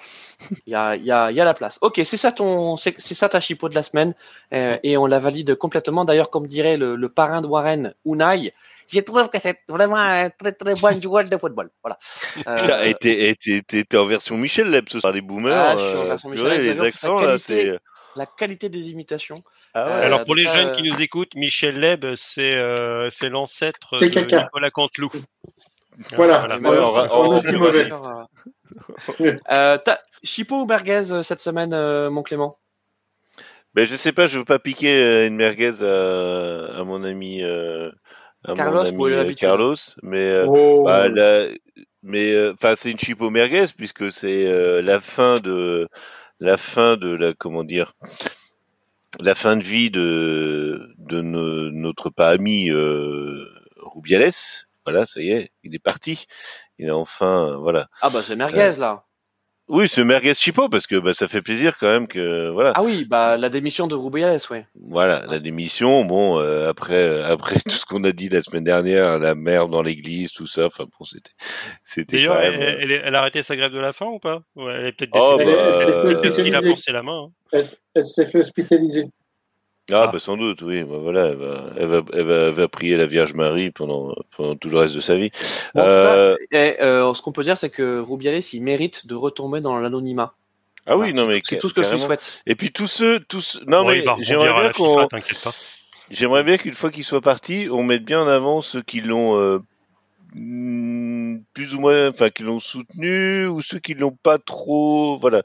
Speaker 1: il y a, y, a, y a la place. Ok, c'est ça ton, c'est ça ta chipot de la semaine euh, et on la valide complètement. D'ailleurs, comme dirait le, le, parrain de Warren, Unai, je trouve que c'est vraiment un très très bon joueur de football. Voilà.
Speaker 4: Euh... T'es en version Michel Leb ce soir, les boomers. Ah, je suis en version Michel Leb, les accents là, c'est
Speaker 1: la qualité des imitations.
Speaker 2: Ah ouais. Alors pour les jeunes euh, qui nous écoutent, Michel Leb, c'est euh, l'ancêtre de Nicolas Canteloup.
Speaker 3: Voilà,
Speaker 1: euh, Chipo ou merguez euh, cette semaine, euh, mon Clément?
Speaker 4: Ben, Je sais pas, je veux pas piquer euh, une merguez à, à mon ami, à
Speaker 1: Carlos,
Speaker 4: mon ami Carlos mais, oh. bah, mais enfin c'est une chipo merguez puisque c'est la fin de la fin de la comment dire la fin de vie de de notre pas ami Rubiales voilà, ça y est, il est parti. Il est enfin, voilà.
Speaker 1: Ah bah c'est merguez là.
Speaker 4: Oui, c'est merguez chipo parce que bah, ça fait plaisir quand même que voilà.
Speaker 1: Ah oui, bah la démission de Rubiales, ouais.
Speaker 4: Voilà, la démission. Bon, euh, après euh, après tout ce qu'on a dit la semaine dernière, la merde dans l'église, tout ça. Enfin bon, c'était
Speaker 2: c'était. D'ailleurs, elle, euh, elle, a arrêté sa grève de la faim ou pas ouais, Elle est peut-être oh, bah,
Speaker 3: qu'il a forcé la main. Hein. Elle, s'est fait hospitaliser.
Speaker 4: Ah, bah sans doute, oui. Bah, voilà, elle va, elle va, elle va, elle va, prier la Vierge Marie pendant, pendant tout le reste de sa vie.
Speaker 1: Bon, euh... et, euh, ce qu'on peut dire, c'est que Rubiales, il mérite de retomber dans l'anonymat.
Speaker 4: Ah oui, non mais
Speaker 1: c'est tout ce que je lui souhaite.
Speaker 4: Et puis tous ceux, tous, non mais j'aimerais bien qu'on, j'aimerais bien qu'une fois qu'il soit parti, on mette bien en avant ceux qui l'ont euh, plus ou moins, enfin, qui l'ont soutenu ou ceux qui l'ont pas trop, voilà,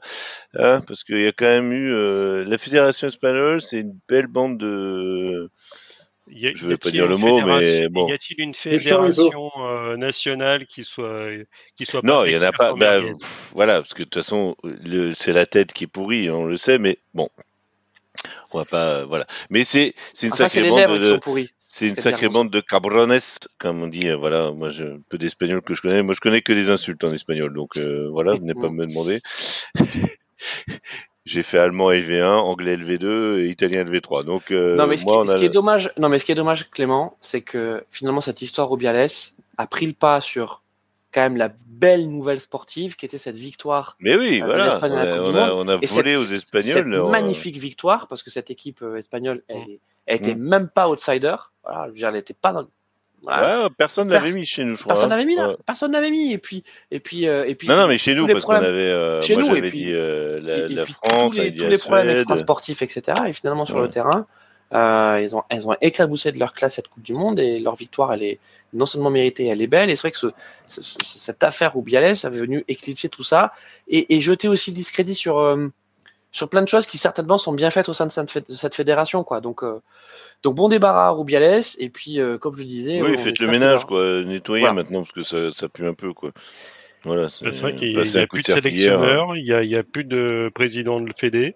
Speaker 4: hein, parce qu'il y a quand même eu euh, la fédération espagnole, c'est une belle bande de. Y a, je vais pas dire le mot, mais bon.
Speaker 2: Y a-t-il une fédération euh, nationale qui soit qui soit
Speaker 4: Non, il y en a pas. Bah, voilà, parce que de toute façon, c'est la tête qui est pourrie, on le sait, mais bon, on va pas, voilà. Mais c'est c'est une enfin, sacrée bande de. C'est une sacrée bande de cabrones, comme on dit. Euh, voilà, moi, j'ai un peu d'espagnol que je connais. Moi, je connais que des insultes en espagnol, donc euh, voilà, venez pas me demander. j'ai fait allemand LV1, anglais LV2 et italien LV3. Donc, euh,
Speaker 1: non, mais ce, qui, ce qui, est dommage, non, mais ce qui est dommage, Clément, c'est que finalement cette histoire Rubiales a pris le pas sur quand même la belle nouvelle sportive qui était cette victoire.
Speaker 4: Mais oui, voilà, on a, on a, volé aux Espagnols.
Speaker 1: Cette magnifique victoire parce que cette équipe espagnole, elle est elle était mm. même pas outsider. Voilà, je veux dire, elle était pas dans.
Speaker 4: Voilà. Ouais, personne l'avait mis chez nous, je crois.
Speaker 1: Personne l'avait mis là. Personne l'avait mis. Et puis, et puis, euh, et puis.
Speaker 4: Non, non, mais chez nous, parce qu'on avait. Euh, chez moi, nous, et puis, dit, euh, la, et, la puis France,
Speaker 1: tous les, tous les problèmes extra-sportifs, etc. Et finalement, sur ouais. le terrain, euh, ils ont, elles ont éclaboussé de leur classe cette Coupe du Monde et leur victoire, elle est non seulement méritée, elle est belle. Et c'est vrai que ce, ce, cette affaire où Bialès avait venu éclipser tout ça et, et jeter aussi discrédit sur. Euh, sur plein de choses qui certainement sont bien faites au sein de cette fédération, quoi. Donc, euh, donc bon débarras à Rubiales, et puis euh, comme je disais.
Speaker 4: Oui, faites le ménage, quoi, nettoyez maintenant parce que ça, ça pue un peu, quoi. Voilà.
Speaker 2: C'est vrai qu'il n'y a, plus de sélectionneur, il n'y a, y a, plus de président de le Fédé.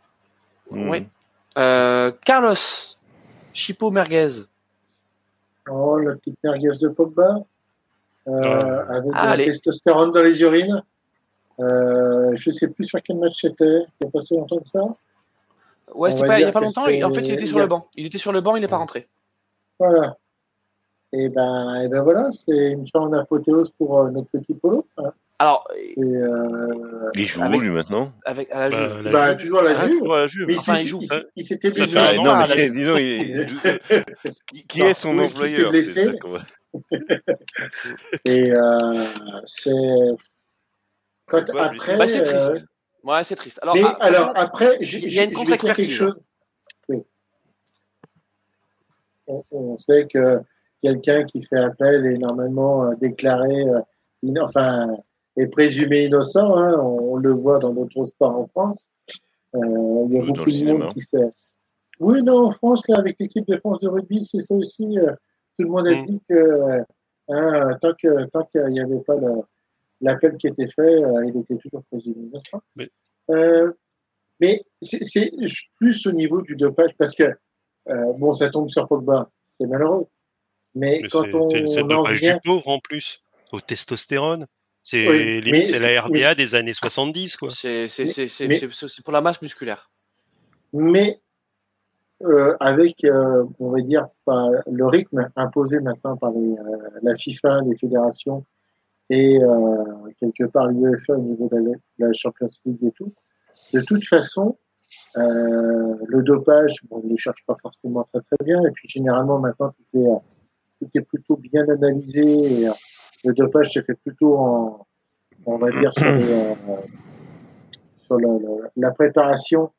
Speaker 1: Mmh. Oui. Euh, Carlos, Chipo Merguez.
Speaker 3: Oh, la petite merguez de Pogba, euh, ah. avec ah, de la testostérone dans les urines. Euh, je ne sais plus sur quel match c'était. Il a passé longtemps que ça.
Speaker 1: Ouais, pas, il n'y a pas longtemps. En fait, il était sur le banc. Il était sur le banc, il n'est pas rentré.
Speaker 3: Voilà. Et ben, et ben voilà, c'est une chance d'apothéose pour euh, notre petit Polo. Hein.
Speaker 1: Alors,
Speaker 4: et, euh, il joue où lui maintenant?
Speaker 1: avec, à la
Speaker 3: bah, Juve. Bah, bah, toujours à la Juve.
Speaker 4: Ah, la Juve.
Speaker 3: Mais enfin, il, joue. Il, il s'était blessé.
Speaker 4: Ah, non, mais disons, il, qui est son employeur
Speaker 3: blessé. Et euh, c'est quand après,
Speaker 1: bah, c'est triste. Euh... Ouais, c'est triste.
Speaker 3: Alors, mais, après, alors après, il y a une contre-expertise. chose. Oui. On, on, sait que quelqu'un qui fait appel est normalement euh, déclaré, euh, in, enfin, est présumé innocent. Hein, on, le voit dans d'autres sports en France. Euh, il y a beaucoup de monde qui s'est. Oui, non, en France, là, avec l'équipe de France de rugby, c'est ça aussi. Euh, tout le monde a mm. dit que hein, tant qu'il tant qu'il n'y avait pas l'appel qui était fait, il était toujours présumé innocent. Mais, mais c'est plus au niveau du dopage parce que bon, ça tombe sur Pogba, c'est malheureux. Mais, quand on,
Speaker 2: c'est le dopage du pauvre en plus, au testostérone. C'est la RDA des années 70.
Speaker 1: C'est pour la masse musculaire.
Speaker 3: Mais euh, avec, euh, on va dire, le rythme imposé maintenant par euh, la FIFA, les fédérations et quelque part l'UEFA au niveau de la, Champions League et tout, de toute façon, le dopage, on ne le cherche pas forcément très très bien. Et puis généralement maintenant, tout est, tout est plutôt bien analysé. Et, le dopage se fait plutôt en, on va dire, sur, euh, la préparation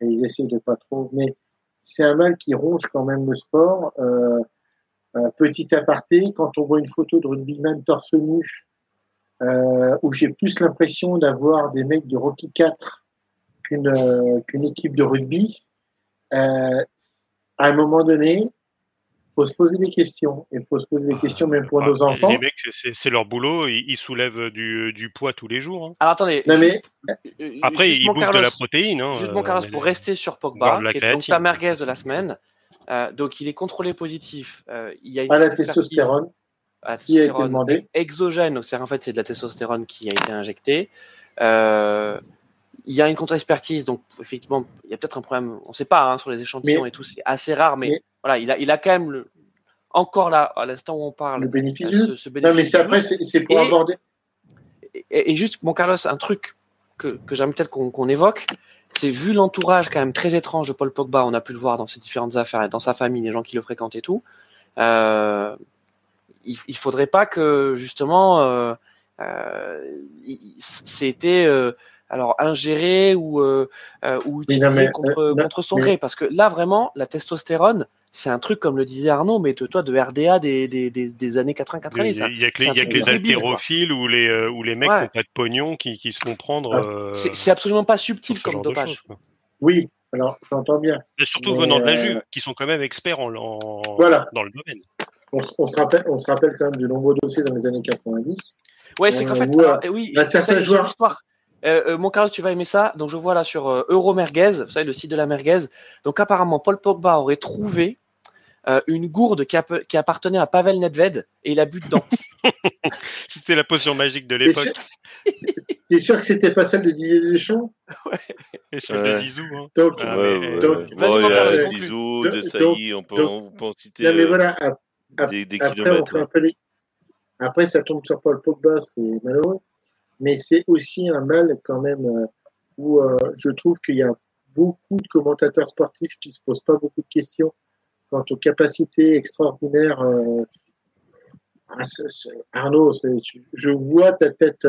Speaker 3: et ils essaient de pas trop. Mais c'est un mal qui ronge quand même le sport. Euh, euh, petit aparté, quand on voit une photo de rugbyman torse nu, euh, où j'ai plus l'impression d'avoir des mecs de Rocky 4 qu'une qu'une équipe de rugby, à un moment donné, faut se poser des questions. Il faut se poser des questions même pour ah, nos enfants.
Speaker 2: Les mecs, c'est leur boulot. Ils, soulèvent du, du, poids tous les jours. Hein.
Speaker 1: Alors attendez.
Speaker 3: mais...
Speaker 2: Euh, Après, ils bouffent de la protéine. Hein,
Speaker 1: juste mon Carlos, pour rester sur Pogba, qui est donc ta merguez de la semaine. Euh, donc il est contrôlé positif. Euh, il y a
Speaker 3: à la testostérone.
Speaker 1: À la qui a été demandé. Exogène, donc en fait c'est de la testostérone qui a été injectée. Euh, il y a une contre-expertise, donc effectivement, il y a peut-être un problème, on ne sait pas, hein, sur les échantillons et tout, c'est assez rare, mais, voilà, il a, il a quand même le, encore là, à l'instant où on parle,
Speaker 3: le bénéfice, euh, ce, bénéfice Non, mais c'est après, c'est pour aborder.
Speaker 1: Et, juste, mon Carlos, un truc que, que j'aimerais peut-être qu'on évoque, c'est vu l'entourage quand même très étrange de Paul Pogba, on a pu le voir dans ses différentes affaires, dans sa famille, les gens qui le fréquentent et tout. Euh, il, il faudrait pas que justement, euh, euh c'était euh, alors ingéré ou euh, euh ou utilisé contre, euh, contre son gré parce que là vraiment la testostérone c'est un truc comme le disait Arnaud mais de toi de RDA des, des, des, des années 80 90
Speaker 2: il y a que les, y a que les haltérophiles ou les euh, ou les mecs qui n'ont pas de pognon qui, qui se font prendre
Speaker 1: c'est absolument pas subtil comme dopage.
Speaker 3: oui alors j'entends bien.
Speaker 2: Et surtout venant de la Juve qui sont quand même experts en, en voilà. dans le domaine.
Speaker 3: On, on, se rappelle on se rappelle quand même de nombreux dossiers dans les années 90
Speaker 1: ouais c'est qu'en fait alors, oui certains joueurs euh, euh, mon Carlos, tu vas aimer ça. Donc, je vois là sur euh, Euromerguez, vous savez, le site de la merguez. Donc, apparemment, Paul Pogba aurait trouvé euh, une gourde qui, qui, appartenait à Pavel Nedved et il a bu dedans.
Speaker 2: c'était la potion magique de l'époque.
Speaker 3: T'es sûr que c'était pas celle de Didier Deschamps?
Speaker 2: Ouais. Et celle de Zizou. Hein.
Speaker 3: Donc,
Speaker 4: ah, ouais, donc bon, il y a Zizou, De Sailly, on peut, on peut en citer
Speaker 3: non, mais voilà, des, des après, kilomètres. On fait après, ça tombe sur Paul Pogba, c'est malheureux mais c'est aussi un mal quand même euh, où euh, je trouve qu'il y a beaucoup de commentateurs sportifs qui se posent pas beaucoup de questions quant aux capacités extraordinaires. Euh, ah, Arnaud, je vois ta tête.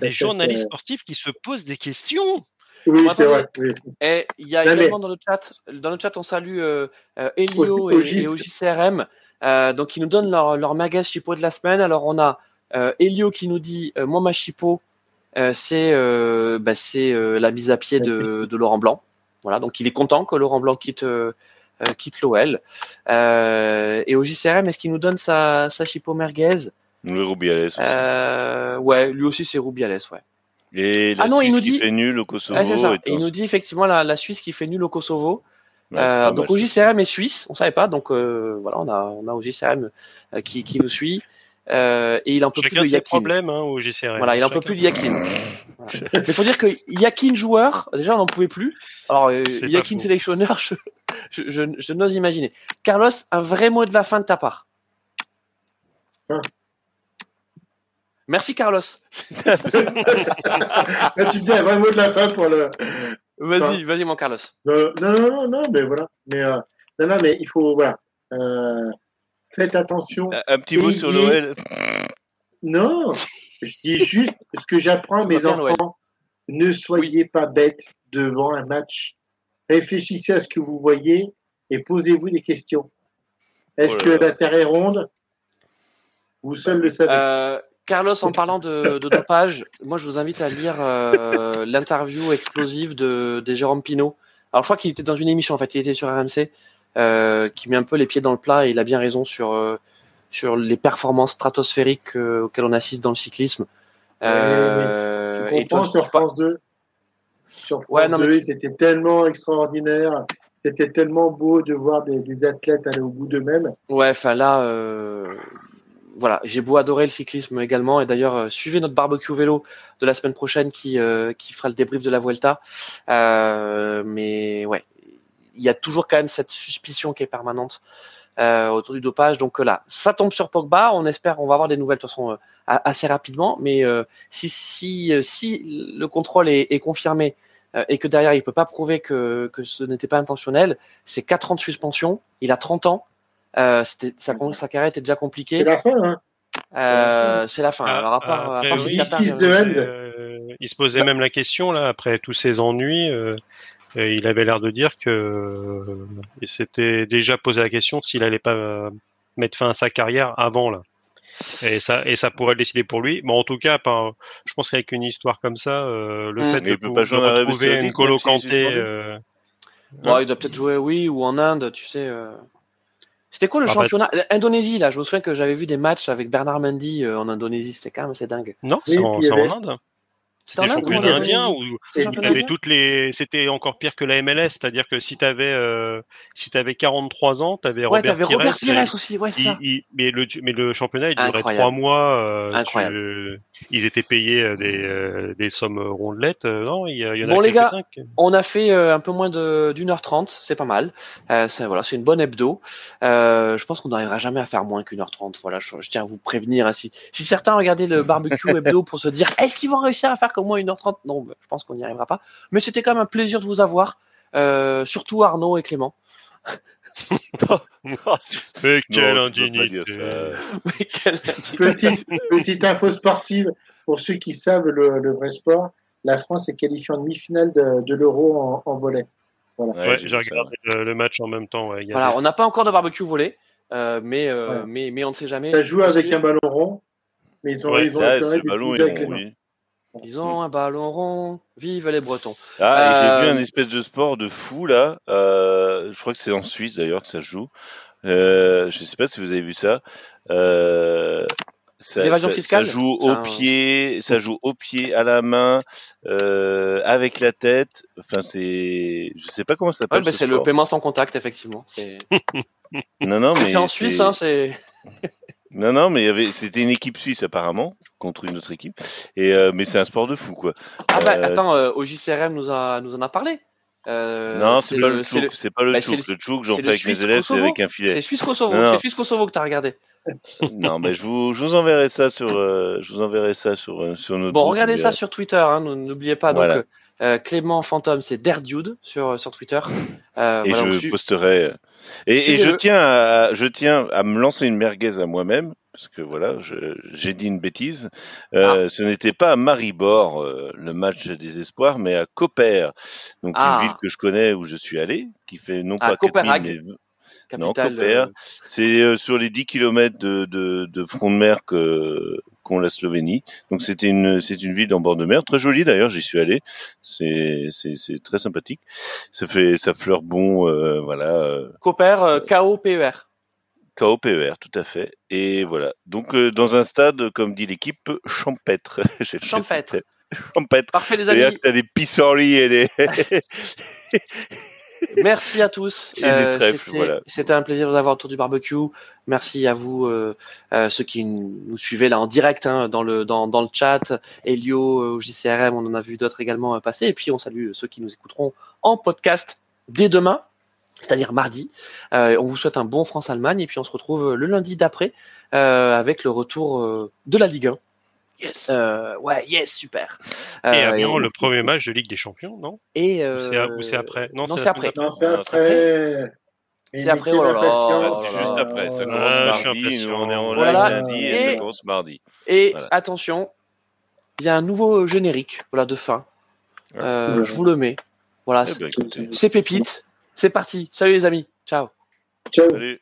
Speaker 2: Les journalistes sportifs qui se posent des questions.
Speaker 3: Oui, c'est vrai.
Speaker 1: Et il y a également dans le chat, dans le chat, on salue Elio et, OJCRM, donc qui nous donnent leur, leur magasin chipot de la semaine. Alors on a euh, Elio qui nous dit euh, moi ma chipo euh, c'est bah, c'est la mise à pied de, de, Laurent Blanc. Voilà, donc il est content que Laurent Blanc quitte quitte l'OL. et au JCRM, est-ce qu'il nous donne sa sa chipo merguez
Speaker 4: Le Rubiales.
Speaker 1: Aussi. ouais, lui aussi c'est Rubiales, ouais.
Speaker 4: Et la ah non, Suisse il nous dit... qui fait nul au Kosovo.
Speaker 1: et, il nous dit effectivement la, la, Suisse qui fait nul au Kosovo. Euh, donc OJCRM est suisse, on savait pas. Donc euh, voilà, on a on a OJCRM qui, qui nous suit. Euh, et il en peut plus de Yakin.
Speaker 2: problème hein, GCR.
Speaker 1: Voilà, il en peut plus de Yakin. Mais il faut dire que Yakin joueur, déjà on n'en pouvait plus. Alors euh, Yakin sélectionneur, je, je, je, n'ose imaginer. Carlos, un vrai mot de la fin de ta part. Ah. Merci Carlos.
Speaker 3: Là, tu dis un vrai mot de la fin pour le.
Speaker 1: Vas-y, vas-y mon Carlos.
Speaker 3: Non, non, non, non, mais voilà. Mais euh, non, non, mais il faut voilà. Euh, faites attention.
Speaker 4: Un, petit mot sur Noël.
Speaker 3: Non, je dis juste ce que j'apprends à mes enfants. Ne soyez pas bêtes devant un match. Réfléchissez à ce que vous voyez et posez-vous des questions. Est-ce oh que la Terre est ronde? Vous seul le savez.
Speaker 1: Euh, Carlos, en parlant de, dopage, moi je vous invite à lire euh, l'interview explosive de, Jérôme Pinault. Alors je crois qu'il était dans une émission en fait, il était sur RMC, qui met un peu les pieds dans le plat et il a bien raison sur euh, sur les performances stratosphériques auxquelles on assiste dans le cyclisme.
Speaker 3: et toi, sur France 2, sur France 2, c'était tellement extraordinaire. C'était tellement beau de voir des, des athlètes aller au bout d'eux-mêmes.
Speaker 1: Ouais, enfin là, voilà, j'ai beau adorer le cyclisme également. Et d'ailleurs, euh, suivez notre barbecue vélo de la semaine prochaine qui, euh, qui fera le débrief de la Vuelta. Euh, mais ouais, il y a toujours quand même cette suspicion qui est permanente autour du dopage. Donc là, ça tombe sur Pogba. On espère, on va avoir des nouvelles de toute façon assez rapidement. Mais si, si, si le contrôle est, confirmé et que derrière il peut pas prouver que, que ce n'était pas intentionnel, c'est 4 ans de suspension. Il a 30 ans. Euh, sa, sa, carrière était déjà compliquée.
Speaker 3: C'est la fin, hein.
Speaker 1: Euh, c'est la fin.
Speaker 2: Ah,
Speaker 1: Alors, à part, à part
Speaker 2: oui, euh, il se posait même la question là après tous ces ennuis. Euh, il avait l'air de dire que il s'était déjà posé la question s'il allait pas mettre fin à sa carrière avant là. Et ça, et ça pourrait le décider pour lui. Bon, en tout cas, par, je pense qu'avec une histoire comme ça, euh, le fait de, peut pas de retrouver une colo euh...
Speaker 1: bon, il doit peut-être jouer, oui, ou en Inde, tu sais. Euh... C'était quoi le ah, bah, championnat? Indonésie là Je me souviens que j'avais vu des matchs avec Bernard Mendy euh, en Indonésie. C'était quand même assez dingue.
Speaker 2: Non, c'est en, Inde. C'était championnat indien où avait toutes les. C'était encore pire que la MLS, c'est-à-dire que si t'avais euh, si t'avais 43 ans, t'avais
Speaker 1: ouais, Robert, Pires, Robert Pires aussi, ouais ça.
Speaker 2: mais le mais le championnat il durait trois mois. Euh, Incroyable. ils étaient payés euh, des euh, des sommes rondelettes. Non, il y, y en
Speaker 1: bon les gars, on a fait un peu moins de d'une heure trente, c'est pas mal. Voilà, c'est une bonne hebdo. je pense qu'on n'arrivera jamais à faire moins qu'une heure trente. Voilà, je, tiens à vous prévenir. Hein, si si certains regardaient le barbecue hebdo pour se dire est-ce qu'ils vont réussir à faire au moins 1h30. Non, je pense qu'on n'y arrivera pas. Mais c'était quand même un plaisir de vous avoir. Euh, surtout Arnaud et Clément.
Speaker 2: Mais quelle indignité.
Speaker 3: petite, petite, info sportive pour ceux qui savent le, vrai sport. La France est qualifiée en demi-finale de, l'Euro en, volet.
Speaker 2: Voilà. j'ai regardé le, match en même temps.
Speaker 1: voilà, on n'a pas encore de barbecue volé, euh, mais, euh, mais, mais on ne sait jamais.
Speaker 3: Ça joue avec un ballon rond, mais ils ont, ils ont
Speaker 4: là, ballon est rond, oui.
Speaker 1: Ils ont un ballon rond. Vive les Bretons.
Speaker 4: Ah, j'ai vu euh, un espèce de sport de fou là. Euh, je crois que c'est en Suisse d'ailleurs que ça se joue. Euh, je sais pas si vous avez vu ça. Euh, ça, fiscale. Ça joue au pied, ça joue au pied, à la main, avec la tête. Enfin, c'est, je sais pas comment ça s'appelle. Ouais,
Speaker 1: c'est le paiement sans contact, effectivement.
Speaker 4: non, non, mais
Speaker 1: c'est en Suisse, hein, c'est.
Speaker 4: Non, non, mais c'était une équipe suisse apparemment contre une autre équipe. Et euh, mais c'est un sport de fou quoi.
Speaker 1: Ah bah euh, attends, euh, au JCRM nous a nous en a parlé.
Speaker 4: non, c'est pas, le tchouk, c'est pas le bah, tchouk. Le tchouk, j'en fais avec mes élèves, c'est avec un filet.
Speaker 1: C'est Suisse Kosovo, c'est Suisse Kosovo que t'as regardé.
Speaker 4: non, mais je vous, je vous enverrai ça sur, je vous enverrai ça sur, sur notre.
Speaker 1: Bon, regardez ça sur Twitter, hein, n'oubliez pas. Donc, Clément Fantôme, c'est Derdude sur sur Twitter.
Speaker 4: et je posterai. Et, je tiens à, je tiens à me lancer une merguez à moi-même parce que voilà, j'ai dit une bêtise. Euh, ah. Ce n'était pas à Maribor euh, le match des espoirs, mais à Coper, donc une ah. ville que je connais où je suis allé, qui fait non pas
Speaker 1: Copenhague.
Speaker 4: mais non Coper. Euh, C'est sur les 10 km de, de, de front de mer que qu'ont la Slovénie. Donc c'était une c'est une ville en bord de mer, très jolie d'ailleurs. J'y suis allé. C'est c'est très sympathique. Ça fait ça fleure bon, voilà.
Speaker 1: Coper, K O P E R.
Speaker 4: KOPER, tout à fait. Et voilà. Donc, euh, dans un stade, comme dit l'équipe, champêtre.
Speaker 1: champêtre.
Speaker 4: champêtre.
Speaker 1: Parfait, les amis.
Speaker 4: Tu as des pissenlits et des.
Speaker 1: Merci à tous.
Speaker 4: Euh,
Speaker 1: c'était un plaisir de vous avoir autour du barbecue. Merci à vous, euh, ceux qui nous suivaient là en direct hein, dans le dans, dans le chat. Elio, au JCRM, on en a vu d'autres également passer. Et puis on salue ceux qui nous écouteront en podcast dès demain c'est-à-dire mardi. Euh, on vous souhaite un bon France-Allemagne et puis on se retrouve le lundi d'après euh, avec le retour euh, de la Ligue 1.
Speaker 4: Yes.
Speaker 1: ouais, yes, super.
Speaker 2: et avant le premier match de Ligue des Champions, non?
Speaker 1: Et
Speaker 2: ou c'est après?
Speaker 1: Non, c'est après.
Speaker 3: Non, c'est après.
Speaker 1: C'est après, oh là
Speaker 4: là. C'est juste après. Ça commence mardi. Nous, on est en live lundi et, ça commence mardi.
Speaker 1: Et attention, il y a un nouveau générique, voilà, de fin. je vous le mets. Voilà, eh ben, c'est pépite. C'est parti. Salut les amis. Ciao.
Speaker 3: Ciao. Salut.